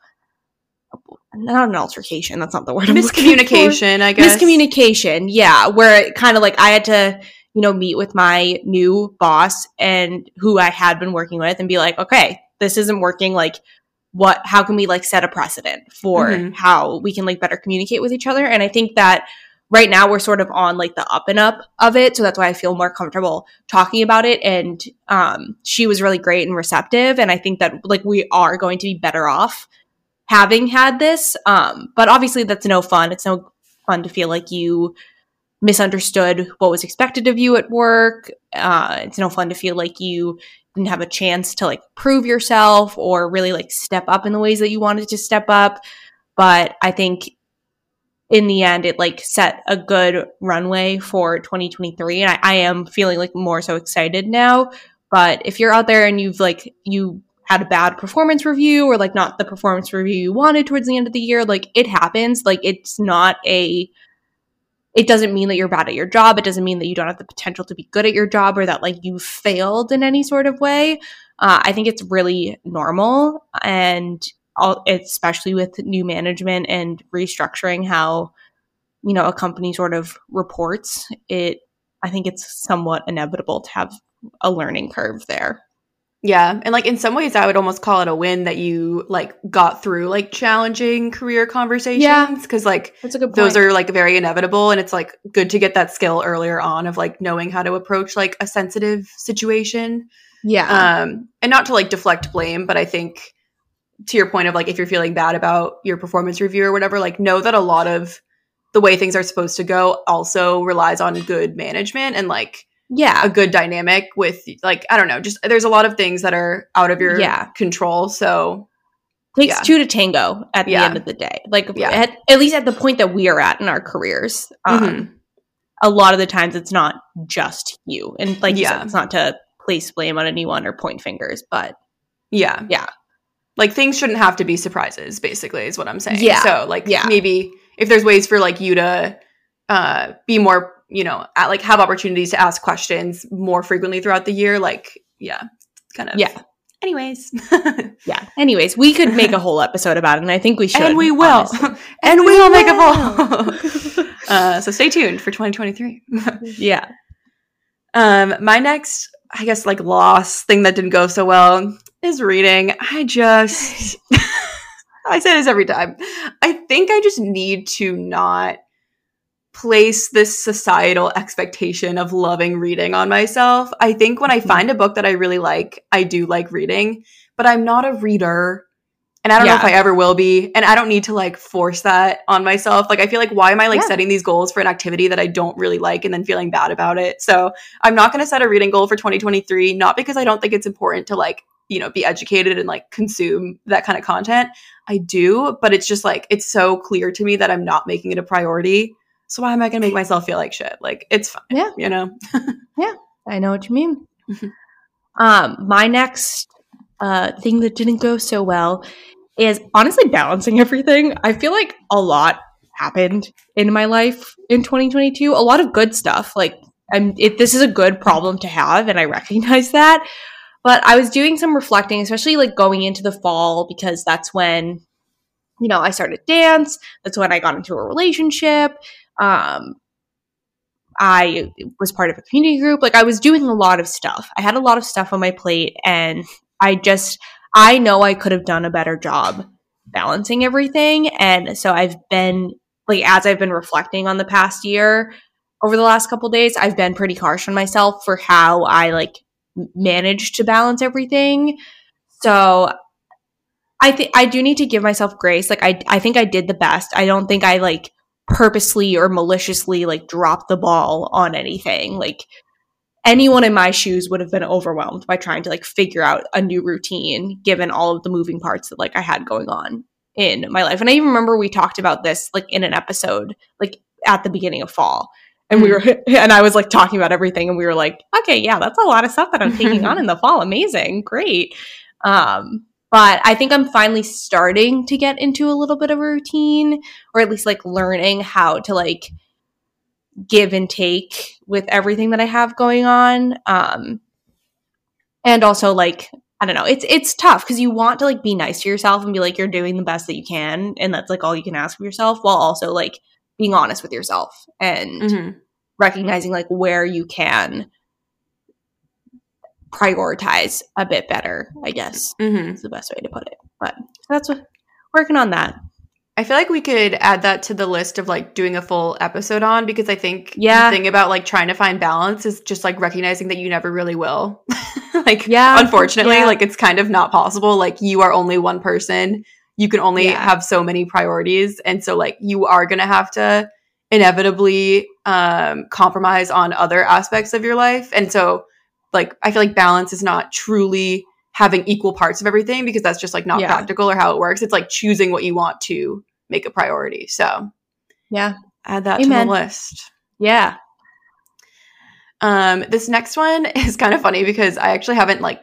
Speaker 2: not an altercation, that's not the word.
Speaker 3: Miscommunication, I guess.
Speaker 2: Miscommunication, yeah, where it kind of like I had to, you know, meet with my new boss and who I had been working with and be like, okay, this isn't working. Like, what, how can we like set a precedent for
Speaker 3: Mhm.
Speaker 2: how we can like better communicate with each other? And I think that right now we're sort of on like the up and up of it. So that's why I feel more comfortable talking about it. And um, she was really great and receptive. And I think that like we are going to be better off having had this. Um, but obviously, that's no fun. It's no fun to feel like you misunderstood what was expected of you at work. Uh, it's no fun to feel like you didn't have a chance to like prove yourself or really like step up in the ways that you wanted to step up. But I think in the end, it like set a good runway for 2023. And I, I am feeling like more so excited now. But if you're out there and you've like, you had a bad performance review or like not the performance review you wanted towards the end of the year, like it happens. Like it's not a, it doesn't mean that you're bad at your job. It doesn't mean that you don't have the potential to be good at your job or that like you failed in any sort of way. Uh, I think it's really normal. And all, especially with new management and restructuring how, you know, a company sort of reports it, I think it's somewhat inevitable to have a learning curve there.
Speaker 3: Yeah, and like in some ways, I would almost call it a win that you like got through like challenging career conversations because like
Speaker 2: a good
Speaker 3: those are like very inevitable, and it's like good to get that skill earlier on of like knowing how to approach like a sensitive situation.
Speaker 2: yeah.
Speaker 3: Um, and not to like deflect blame, but I think to your point of like if you're feeling bad about your performance review or whatever, like know that a lot of the way things are supposed to go also relies on good management and like
Speaker 2: yeah.
Speaker 3: a good dynamic with like I don't know, just there's a lot of things that are out of your
Speaker 2: Yeah.
Speaker 3: control. So
Speaker 2: takes
Speaker 3: Yeah.
Speaker 2: two to tango at the
Speaker 3: Yeah.
Speaker 2: end of the day. Like
Speaker 3: Yeah.
Speaker 2: at, at least at the point that we are at in our careers. Um,
Speaker 3: Mhm.
Speaker 2: A lot of the times it's not just you. And like
Speaker 3: Yeah.
Speaker 2: said, it's not to place blame on anyone or point fingers, but
Speaker 3: yeah,
Speaker 2: Yeah.
Speaker 3: Like things shouldn't have to be surprises. Basically, is what I'm saying.
Speaker 2: Yeah.
Speaker 3: So like
Speaker 2: Yeah.
Speaker 3: maybe if there's ways for like you to uh be more you know at, like have opportunities to ask questions more frequently throughout the year like yeah kind of
Speaker 2: Yeah.
Speaker 3: anyways
Speaker 2: yeah. Anyways, we could make a whole episode about it, and I think we should.
Speaker 3: and we will and, we,
Speaker 2: we
Speaker 3: will make a whole uh so stay tuned for 2023
Speaker 2: yeah.
Speaker 3: Um, my next, I guess, like loss thing that didn't go so well is reading. I just, I say this every time. I think I just need to not place this societal expectation of loving reading on myself. I think when I
Speaker 2: Mhm.
Speaker 3: find a book that I really like, I do like reading, but I'm not a reader. And I don't know if I ever will be. And I don't need to like force that on myself. Like, I feel like, why am I like
Speaker 2: Yeah.
Speaker 3: setting these goals for an activity that I don't really like and then feeling bad about it? So I'm not going to set a reading goal for 2023, not because I don't think it's important to like, you know, be educated and like consume that kind of content. I do, but it's just like, it's so clear to me that I'm not making it a priority. So why am I going to make myself feel like shit? Like, it's fine.
Speaker 2: Yeah.
Speaker 3: You know?
Speaker 2: Yeah i know what you mean.
Speaker 3: Mhm.
Speaker 2: Um, my next uh, thing that didn't go so well is honestly balancing everything. I feel like a lot happened in my life in 2022. A lot of good stuff. Like, I'm. It, this is a good problem to have, and I recognize that. But I was doing some reflecting, especially like going into the fall, because that's when, you know, I started dance. That's when I got into a relationship. Um, I was part of a community group. Like I was doing a lot of stuff. I had a lot of stuff on my plate and I just I know I could have done a better job balancing everything and so I've been like as I've been reflecting on the past year over the last couple days, I've been pretty harsh on myself for how I like m- managed to balance everything. So I think I do need to give myself grace. Like I I think I did the best. I don't think I like purposely or maliciously like dropped the ball on anything. Like anyone in my shoes would have been overwhelmed by trying to like figure out a new routine given all of the moving parts that like I had going on in my life. And I even remember we talked about this like in an episode like at the beginning of fall. And we were, and I was like talking about everything, and we were like, okay, yeah, that's a lot of stuff that I'm taking on in the fall. Amazing, great. Um, but I think I'm finally starting to get into a little bit of a routine, or at least like learning how to like give and take with everything that I have going on. Um, and also like I don't know, it's it's tough because you want to like be nice to yourself and be like you're doing the best that you can, and that's like all you can ask of yourself, while also like being honest with yourself and
Speaker 3: Mhm.
Speaker 2: recognizing like where you can prioritize a bit better. I guess
Speaker 3: Mhm.
Speaker 2: is the best way to put it. But that's what working on that.
Speaker 3: I feel like we could add that to the list of like doing a full episode on because I think
Speaker 2: Yeah.
Speaker 3: the thing about like trying to find balance is just like recognizing that you never really will. like
Speaker 2: Yeah,
Speaker 3: unfortunately,
Speaker 2: yeah.
Speaker 3: like it's kind of not possible. Like you are only one person. You can only
Speaker 2: Yeah.
Speaker 3: have so many priorities and so like you are going to have to inevitably um compromise on other aspects of your life. And so like I feel like balance is not truly having equal parts of everything because that's just like not
Speaker 2: Yeah.
Speaker 3: practical or how it works. It's like choosing what you want to make a priority. So
Speaker 2: Yeah.
Speaker 3: add that
Speaker 2: Amen.
Speaker 3: to the list.
Speaker 2: Yeah.
Speaker 3: Um, this next one is kind of funny because I actually haven't like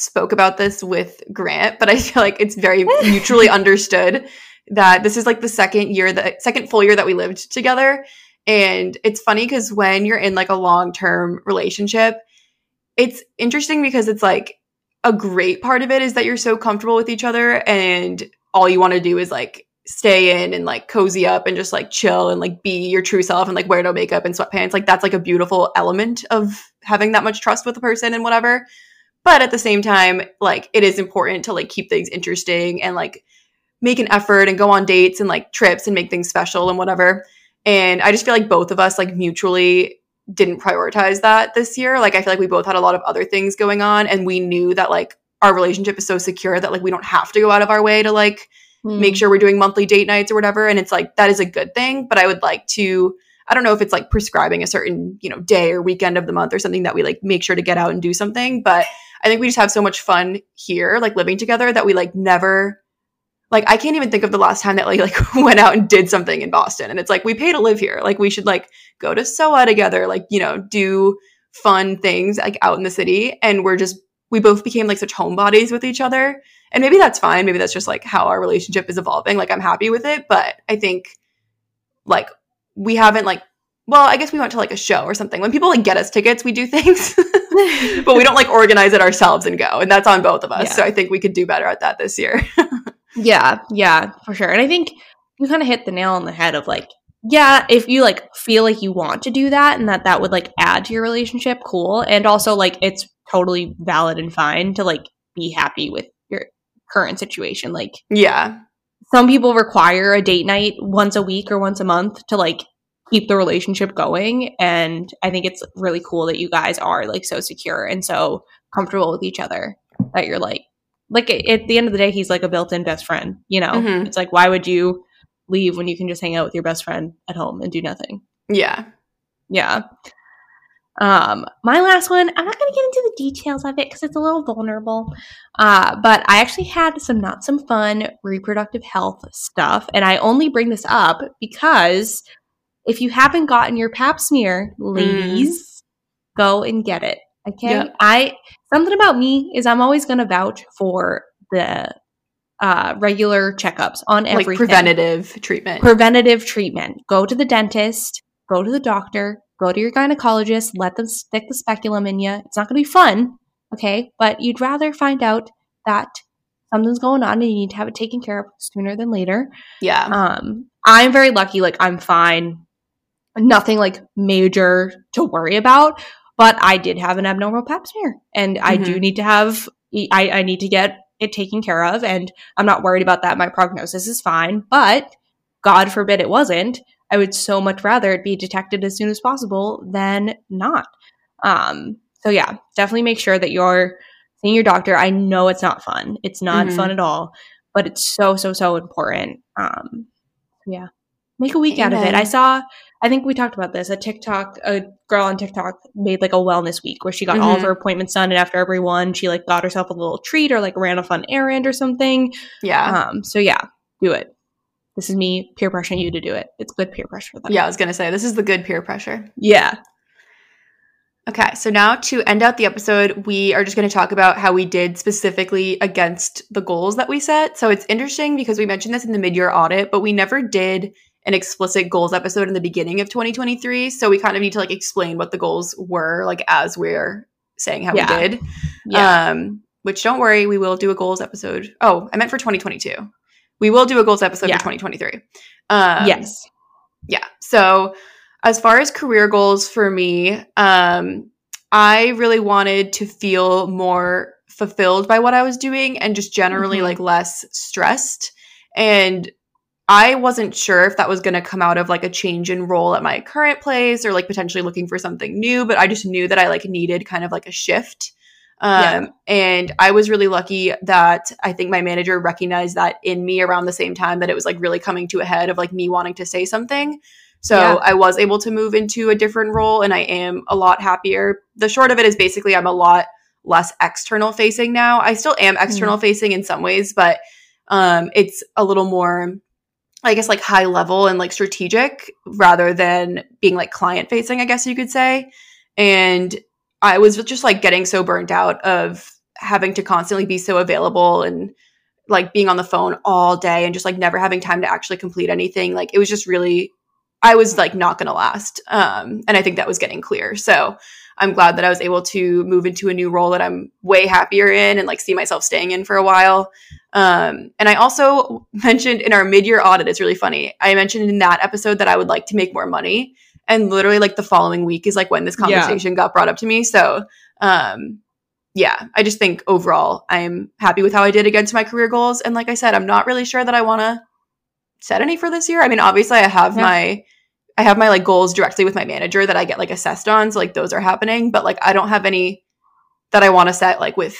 Speaker 3: spoke about this with Grant, but I feel like it's very mutually understood that this is like the second year that second full year that we lived together. And it's funny because when you're in like a long term relationship, it's interesting because it's like a great part of it is that you're so comfortable with each other and all you want to do is like stay in and like cozy up and just like chill and like be your true self and like wear no makeup and sweatpants. Like that's like a beautiful element of having that much trust with a person and whatever. But at the same time, like it is important to like keep things interesting and like make an effort and go on dates and like trips and make things special and whatever. And I just feel like both of us like mutually didn't prioritize that this year. Like I feel like we both had a lot of other things going on and we knew that like our relationship is so secure that like we don't have to go out of our way to like hmm. make sure we're doing monthly date nights or whatever and it's like that is a good thing but i would like to i don't know if it's like prescribing a certain you know day or weekend of the month or something that we like make sure to get out and do something but i think we just have so much fun here like living together that we like never like i can't even think of the last time that like like went out and did something in boston. And it's like we pay to live here. Like we should like go to SoWa together like you know do fun things like out in the city. And we're just we both became like such homebodies with each other. And maybe that's fine. Maybe that's just like how our relationship is evolving. Like i'm happy with it. But i think like we haven't like well i guess we went to like a show or something when people like get us tickets we do things but we don't like organize it ourselves and go and that's on both of us
Speaker 2: Yeah.
Speaker 3: so i think we could do better at that this year
Speaker 2: Yeah, yeah, for sure. And I think you kind of hit the nail on the head of like, yeah, if you like feel like you want to do that and that that would like add to your relationship, cool. And also like it's totally valid and fine to like be happy with your current situation. Like
Speaker 3: yeah
Speaker 2: some people require a date night once a week or once a month to like keep the relationship going and I think it's really cool that you guys are like so secure and so comfortable with each other that you're like like at the end of the day he's like a built-in best friend you know?
Speaker 3: Mhm.
Speaker 2: it's like why would you leave when you can just hang out with your best friend at home and do nothing?
Speaker 3: Yeah.
Speaker 2: Yeah. Um my last one i'm not going to get into the details of it because it's a little vulnerable uh but i actually had some not some fun reproductive health stuff and i only bring this up because if you haven't gotten your pap smear ladies go and get it okay
Speaker 3: Yep.
Speaker 2: i something about me is i'm always going to vouch for the uh regular checkups on
Speaker 3: like
Speaker 2: everything
Speaker 3: preventative treatment
Speaker 2: preventative treatment. Go to the dentist, go to the doctor, go to your gynecologist, let them stick the speculum in you. It's not going to be fun, okay? But you'd rather find out that something's going on and you need to have it taken care of sooner than later.
Speaker 3: yeah
Speaker 2: Um, I'm very lucky, like, I'm fine. Nothing like major to worry about, but I did have an abnormal pap smear and I do
Speaker 3: Mhm.
Speaker 2: need to have, I, I need to get it taken care of and I'm not worried about that. My prognosis is fine, but God forbid it wasn't. I would so much rather it be detected as soon as possible than not. Um, so yeah, definitely make sure that you're seeing your doctor. I know it's not fun. It's not
Speaker 3: Mhm.
Speaker 2: fun at all, but it's so so so important. Um, yeah, make a week out of it. I saw. I think we talked about this. A TikTok, a girl on TikTok made like a wellness week where she got all of
Speaker 3: Mhm.
Speaker 2: her appointments done, and after every one, she like got herself a little treat or like ran a fun errand or something.
Speaker 3: yeah
Speaker 2: Um, so yeah, do it. This is me peer pressuring you to do it. It's good peer pressure. Though.
Speaker 3: Yeah, I was gonna say this is the good peer pressure.
Speaker 2: Yeah.
Speaker 3: Okay, so now to end out the episode, we are just going to talk about how we did specifically against the goals that we set. So it's interesting because we mentioned this in the mid year audit, but we never did an explicit goals episode in the beginning of 2023. So we kind of need to like explain what the goals were, like as we're saying how
Speaker 2: Yeah.
Speaker 3: we did.
Speaker 2: Yeah.
Speaker 3: Um, which don't worry, we will do a goals episode. Oh, I meant for 2022. We will do a goals episode
Speaker 2: Yeah.
Speaker 3: for 2023. Um,
Speaker 2: yes.
Speaker 3: yeah. So as far as career goals for me, um, I really wanted to feel more fulfilled by what I was doing and just generally
Speaker 2: Mhm.
Speaker 3: like less stressed. And I wasn't sure if that was going to come out of like a change in role at my current place or like potentially looking for something new, but I just knew that I like needed kind of like a shift. Um,
Speaker 2: Yeah.
Speaker 3: and I was really lucky that I think my manager recognized that in me around the same time that it was like really coming to a head of like me wanting to say something. So
Speaker 2: Yeah.
Speaker 3: I was able to move into a different role and I am a lot happier. The short of it is basically I'm a lot less external facing now. I still am external facing in some ways, but um it's a little more I guess like high level and like strategic rather than being like client facing, I guess you could say. And I was just like getting so burnt out of having to constantly be so available and like being on the phone all day and just like never having time to actually complete anything. Like it was just really I was like not going to last. Um and I think that was getting clear. So I'm glad that I was able to move into a new role that I'm way happier in and like see myself staying in for a while. Um, and I also mentioned in our mid year audit, it's really funny. I mentioned in that episode that I would like to make more money. And literally, like the following week is like when this
Speaker 2: Yeah.
Speaker 3: conversation got brought up to me. So, um, yeah, I just think overall I'm happy with how I did against my career goals. And like I said, I'm not really sure that I want to set any for this year. I mean, obviously, I have
Speaker 2: Yeah.
Speaker 3: my I have my like goals directly with my manager that I get like assessed on, so like those are happening. But like I don't have any that I want to set like with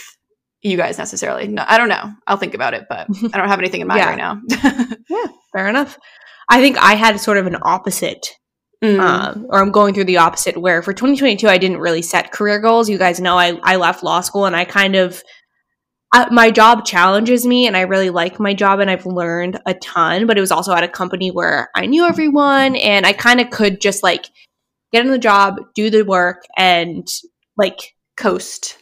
Speaker 3: you guys necessarily. No, I don't know. I'll think about it, but I don't have anything in mind
Speaker 2: Yeah.
Speaker 3: right now.
Speaker 2: Yeah, fair enough. I think I had sort of an opposite
Speaker 3: Mm.
Speaker 2: um, or I'm going through the opposite where for 2022 I didn't really set career goals. You guys know I I left law school and I kind of I, my job challenges me and I really like my job and I've learned a ton, but it was also at a company where I knew everyone and I kind of could just like get in the job, do the work and like
Speaker 3: Coast.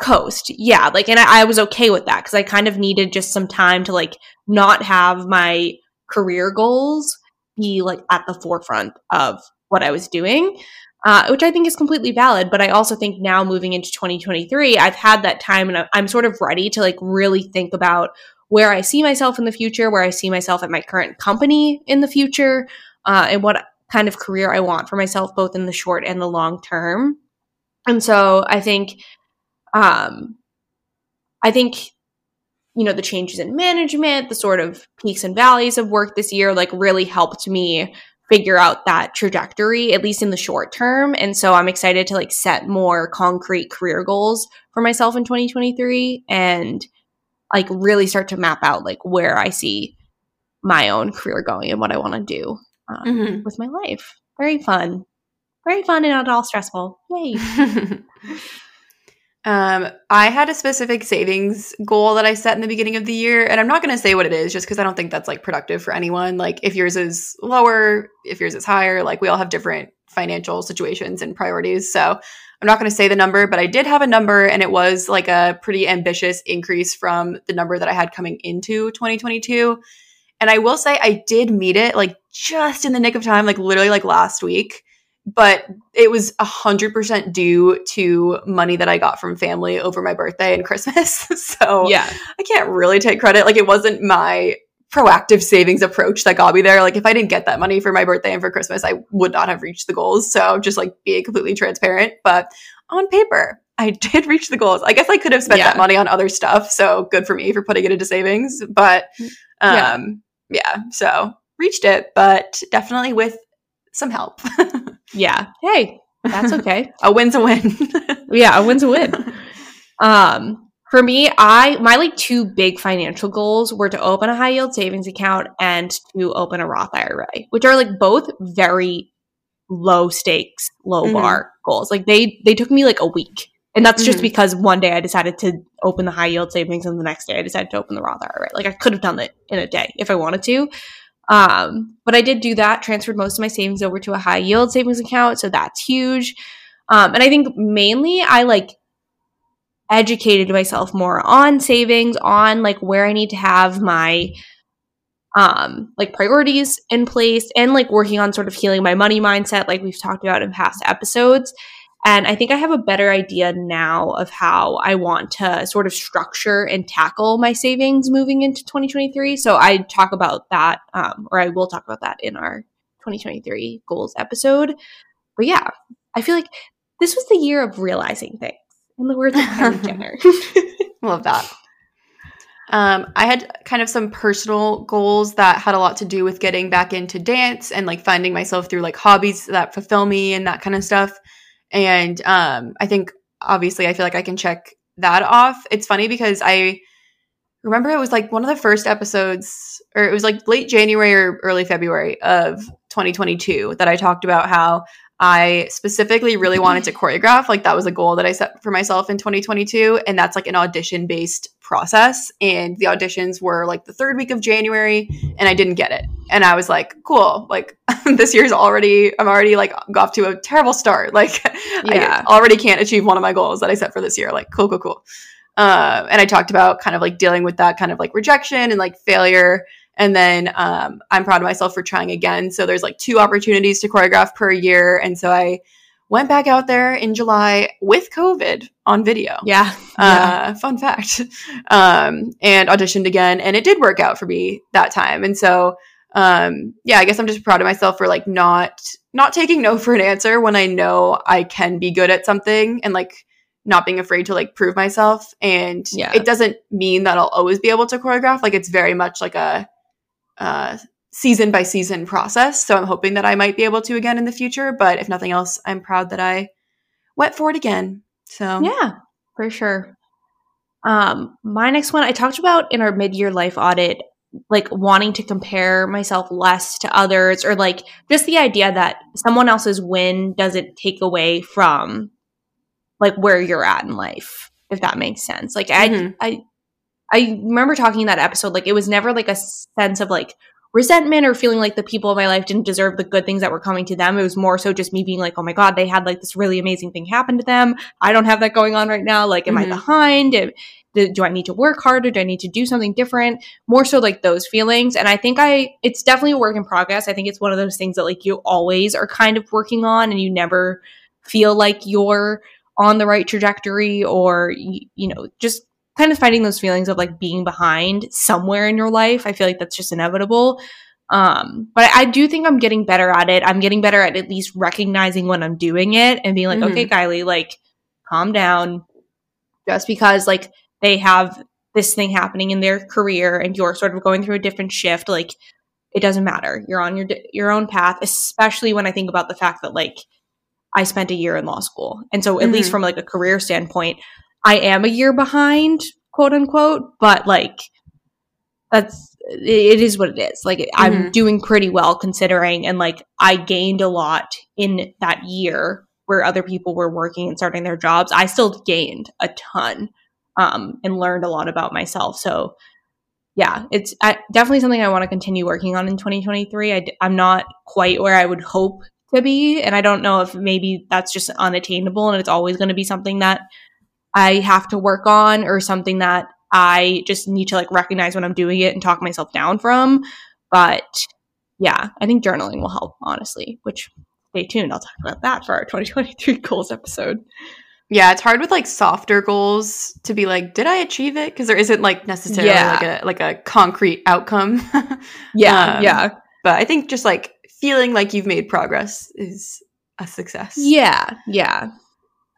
Speaker 2: coast. Yeah, like and I, I was okay with that because I kind of needed just some time to like not have my career goals be like at the forefront of what I was doing. Uh, which I think is completely valid, but I also think now moving into 2023, I've had that time and I'm sort of ready to like really think about where I see myself in the future, where I see myself at my current company in the future, uh, and what kind of career I want for myself, both in the short and the long term. And so I think um, I think you know the changes in management, the sort of peaks and valleys of work this year, like really helped me figure out that trajectory at least in the short term. And so I'm excited to like set more concrete career goals for myself in 2023 and like really start to map out like where I see my own career going and what I want to do um,
Speaker 3: Mhm.
Speaker 2: with my life. Very fun. Very fun and not at all stressful. Yay.
Speaker 3: um, I had a specific savings goal that I set in the beginning of the year, and I'm not going to say what it is just because I don't think that's like productive for anyone. Like, if yours is lower, if yours is higher, like we all have different financial situations and priorities. So, I'm not going to say the number, but I did have a number, and it was like a pretty ambitious increase from the number that I had coming into 2022. And I will say I did meet it like just in the nick of time, like literally like last week. But it was a hundred percent due to money that I got from family over my birthday and Christmas. so
Speaker 2: yeah.
Speaker 3: I can't really take credit. Like it wasn't my proactive savings approach that got me there. Like if I didn't get that money for my birthday and for Christmas, I would not have reached the goals. So just like being completely transparent. But on paper, I did reach the goals. I guess I could have spent
Speaker 2: Yeah.
Speaker 3: that money on other stuff. So good for me for putting it into savings. But
Speaker 2: Yeah.
Speaker 3: um yeah, so reached it, but definitely with some help.
Speaker 2: Yeah. Hey, that's okay.
Speaker 3: a win's a win.
Speaker 2: yeah, a win's a win. Um, for me, I my like two big financial goals were to open a high yield savings account and to open a Roth IRA, which are like both very low stakes, low
Speaker 3: Mhm.
Speaker 2: bar goals. Like they they took me like a week. And that's just
Speaker 3: Mhm.
Speaker 2: because one day I decided to open the high yield savings and the next day I decided to open the Roth IRA. Like I could have done it in a day if I wanted to. Um, but I did do that, transferred most of my savings over to a high yield savings account. So that's huge. Um, and I think mainly I like educated myself more on savings, on like where I need to have my um like priorities in place and like working on sort of healing my money mindset like we've talked about in past episodes and I think I have a better idea now of how I want to sort of structure and tackle my savings moving into 2023. So I talk about that, um, or I will talk about that in our 2023 goals episode. But yeah, I feel like this was the year of realizing things. In the words of Kylie Jenner.
Speaker 3: Love that. Um, I had kind of some personal goals that had a lot to do with getting back into dance and like finding myself through like hobbies that fulfill me and that kind of stuff. And um, I think obviously I feel like I can check that off. It's funny because I remember it was like one of the first episodes, or it was like late January or early February of 2022 that I talked about how I specifically really wanted to choreograph. Like that was a goal that I set for myself in 2022. And that's like an audition based process. And the auditions were like the third week of January and I didn't get it. And I was like, cool, like this year's already, I'm already like off to a terrible start. Like yeah. I already can't achieve one of my goals that I set for this year. Like cool, cool, cool. Uh, and I talked about kind of like dealing with that kind of like rejection and like failure and then um, I'm proud of myself for trying again. So there's like two opportunities to choreograph per year. And so I went back out there in July with COVID on video.
Speaker 2: Yeah.
Speaker 3: Uh, fun fact. Um, and auditioned again. And it did work out for me that time. And so, um, yeah, I guess I'm just proud of myself for like not, not taking no for an answer when I know I can be good at something and like not being afraid to like prove myself. And yeah. it doesn't mean that I'll always be able to choreograph. Like it's very much like a, uh, season by season process. So I'm hoping that I might be able to again in the future. But if nothing else, I'm proud that I went for it again. So
Speaker 2: yeah, for sure. Um, my next one I talked about in our mid year life audit, like wanting to compare myself less to others, or like just the idea that someone else's win doesn't take away from like where you're at in life, if that makes sense. Like mm-hmm. I, I I remember talking in that episode, like it was never like a sense of like resentment or feeling like the people in my life didn't deserve the good things that were coming to them. It was more so just me being like, oh my God, they had like this really amazing thing happen to them. I don't have that going on right now. Like, am mm-hmm. I behind? do I need to work harder? Do I need to do something different? More so like those feelings. And I think I, it's definitely a work in progress. I think it's one of those things that like you always are kind of working on and you never feel like you're on the right trajectory or, you know, just kind of fighting those feelings of like being behind somewhere in your life. I feel like that's just inevitable. Um, but I, I, do think I'm getting better at it. I'm getting better at at least recognizing when I'm doing it and being like, mm-hmm. okay, Kylie, like, calm down. Just because like they have this thing happening in their career and you're sort of going through a different shift, like it doesn't matter. You're on your your own path. Especially when I think about the fact that like I spent a year in law school, and so at mm-hmm. least from like a career standpoint, I am a year behind, quote unquote, but like that's it is what it is. Like mm-hmm. I'm doing pretty well considering and like I gained a lot in that year where other people were working and starting their jobs. I still gained a ton um and learned a lot about myself. So yeah, it's I, definitely something I want to continue working on in 2023. I, I'm not quite where I would hope to be, and I don't know if maybe that's just unattainable and it's always going to be something that I have to work on or something that I just need to like recognize when I'm doing it and talk myself down from. But yeah, I think journaling will help, honestly, which stay tuned. I'll talk about that for our 2023 goals episode.
Speaker 3: Yeah, it's hard with like softer goals to be like, did I achieve it? Because there isn't like necessarily yeah. like a like a concrete outcome.
Speaker 2: yeah, um, yeah.
Speaker 3: But I think just like feeling like you've made progress is a success.
Speaker 2: Yeah, yeah.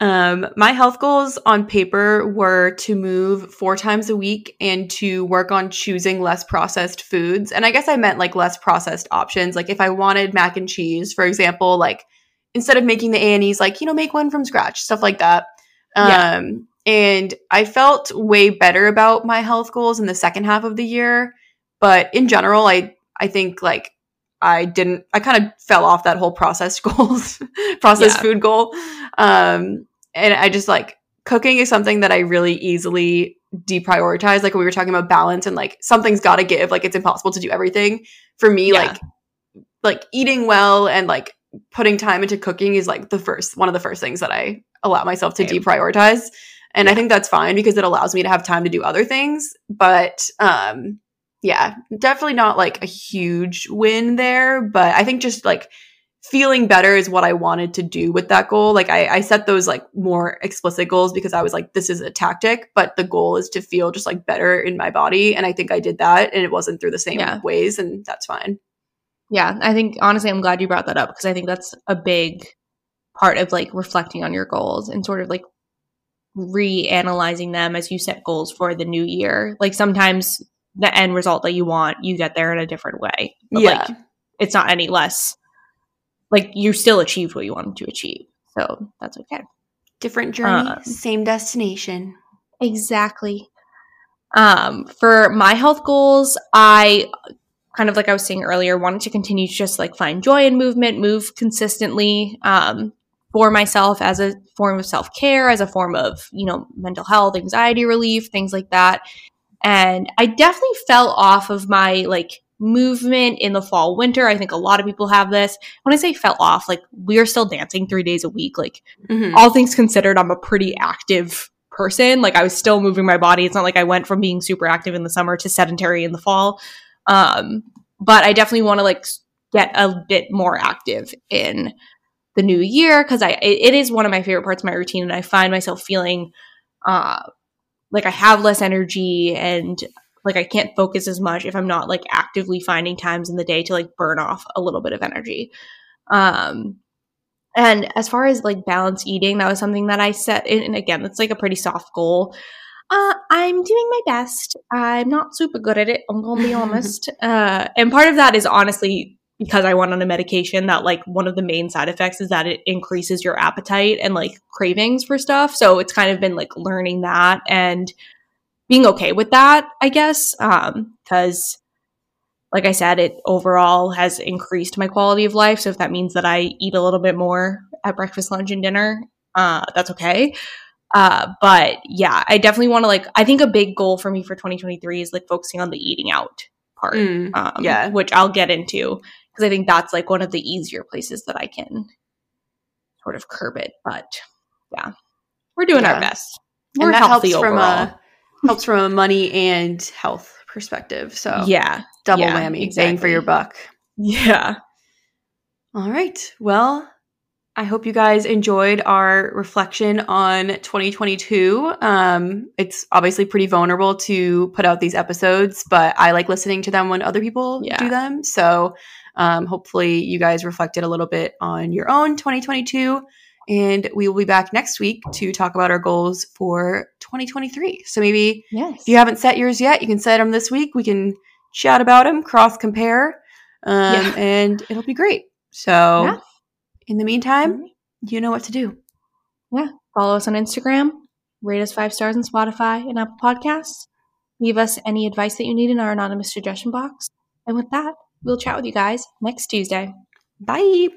Speaker 3: Um, my health goals on paper were to move four times a week and to work on choosing less processed foods. And I guess I meant like less processed options. Like if I wanted mac and cheese, for example, like instead of making the Annie's, like, you know, make one from scratch, stuff like that. Yeah. Um, and I felt way better about my health goals in the second half of the year. But in general, I, I think like I didn't, I kind of fell off that whole processed goals, processed yeah. food goal. Um, and I just like cooking is something that I really easily deprioritize. Like when we were talking about balance and like something's got to give. Like it's impossible to do everything. For me,
Speaker 2: Yeah.
Speaker 3: like like eating well and like putting time into cooking is like the first one of the first things that I allow myself to
Speaker 2: Same.
Speaker 3: deprioritize. And I think that's fine because it allows me to have time to do other things. But um yeah, definitely not like a huge win there. But I think just like feeling better is what I wanted to do with that goal. Like I, I set those like more explicit goals because I was like, this is a tactic, but the goal is to feel just like better in my body. And I think I did that and it wasn't through the same
Speaker 2: Yeah.
Speaker 3: ways and that's fine.
Speaker 2: Yeah, I think honestly, I'm glad you brought that up because I think that's a big part of like reflecting on your goals and sort of like reanalyzing them as you set goals for the new year. Like sometimes the end result that you want, you get there in a different way. But
Speaker 3: yeah.
Speaker 2: like it's not any less like you still achieved what you wanted to achieve. So that's okay.
Speaker 3: Different journey,
Speaker 2: Um,
Speaker 3: same destination.
Speaker 2: Exactly. Um, for my health goals, I kind of like I was saying earlier, wanted to continue to just like find joy in movement, move consistently, um, for myself as a form of self care, as a form of, you know, mental health, anxiety relief, things like that. And I definitely fell off of my like movement in the fall, winter. I think a lot of people have this. When I say fell off, like we are still dancing three days a week. Like
Speaker 3: Mhm.
Speaker 2: all things considered, I'm a pretty active person. Like I was still moving my body. It's not like I went from being super active in the summer to sedentary in the fall. Um, but I definitely want to like get a bit more active in the new year because I it, it is one of my favorite parts of my routine, and I find myself feeling uh like I have less energy and like I can't focus as much if I'm not like actively finding times in the day to like burn off a little bit of energy. Um and as far as like balanced eating, that was something that I set in. And again, that's like a pretty soft goal. Uh, I'm doing my best. I'm not super good at it. I'm gonna be honest. Uh, and part of that is honestly because I went on a medication that like one of the main side effects is that it increases your appetite and like cravings for stuff. So it's kind of been like learning that and being okay with that, I guess. Um, because like I said, it overall has increased my quality of life. So if that means that I eat a little bit more at breakfast, lunch, and dinner, uh, that's okay. Uh, but yeah, I definitely want to like. I think a big goal for me for 2023 is like focusing on the eating out part.
Speaker 3: Mm,
Speaker 2: Um,
Speaker 3: yeah.
Speaker 2: which I'll get into because I think that's like one of the easier places that I can sort of curb it. But yeah, we're doing
Speaker 3: Yeah.
Speaker 2: our best. We're
Speaker 3: and that
Speaker 2: healthy
Speaker 3: helps from
Speaker 2: overall.
Speaker 3: a helps from a money and health perspective. So
Speaker 2: yeah,
Speaker 3: double
Speaker 2: yeah,
Speaker 3: whammy, bang for your buck.
Speaker 2: yeah.
Speaker 3: All right. Well, I hope you guys enjoyed our reflection on 2022. Um, it's obviously pretty vulnerable to put out these episodes, but I like listening to them when other people
Speaker 2: Yeah.
Speaker 3: do them. So um, hopefully you guys reflected a little bit on your own 2022. And we will be back next week to talk about our goals for 2023. So maybe
Speaker 2: Yes.
Speaker 3: if you haven't set yours yet, you can set them this week. We can chat about them, cross compare, um,
Speaker 2: Yeah.
Speaker 3: and it'll be great. So,
Speaker 2: Yeah.
Speaker 3: in the meantime, you know what to do. Yeah.
Speaker 2: Follow us on Instagram, rate us five stars on Spotify and Apple Podcasts. Leave us any advice that you need in our anonymous suggestion box. And with that, we'll chat with you guys next Tuesday.
Speaker 3: Bye.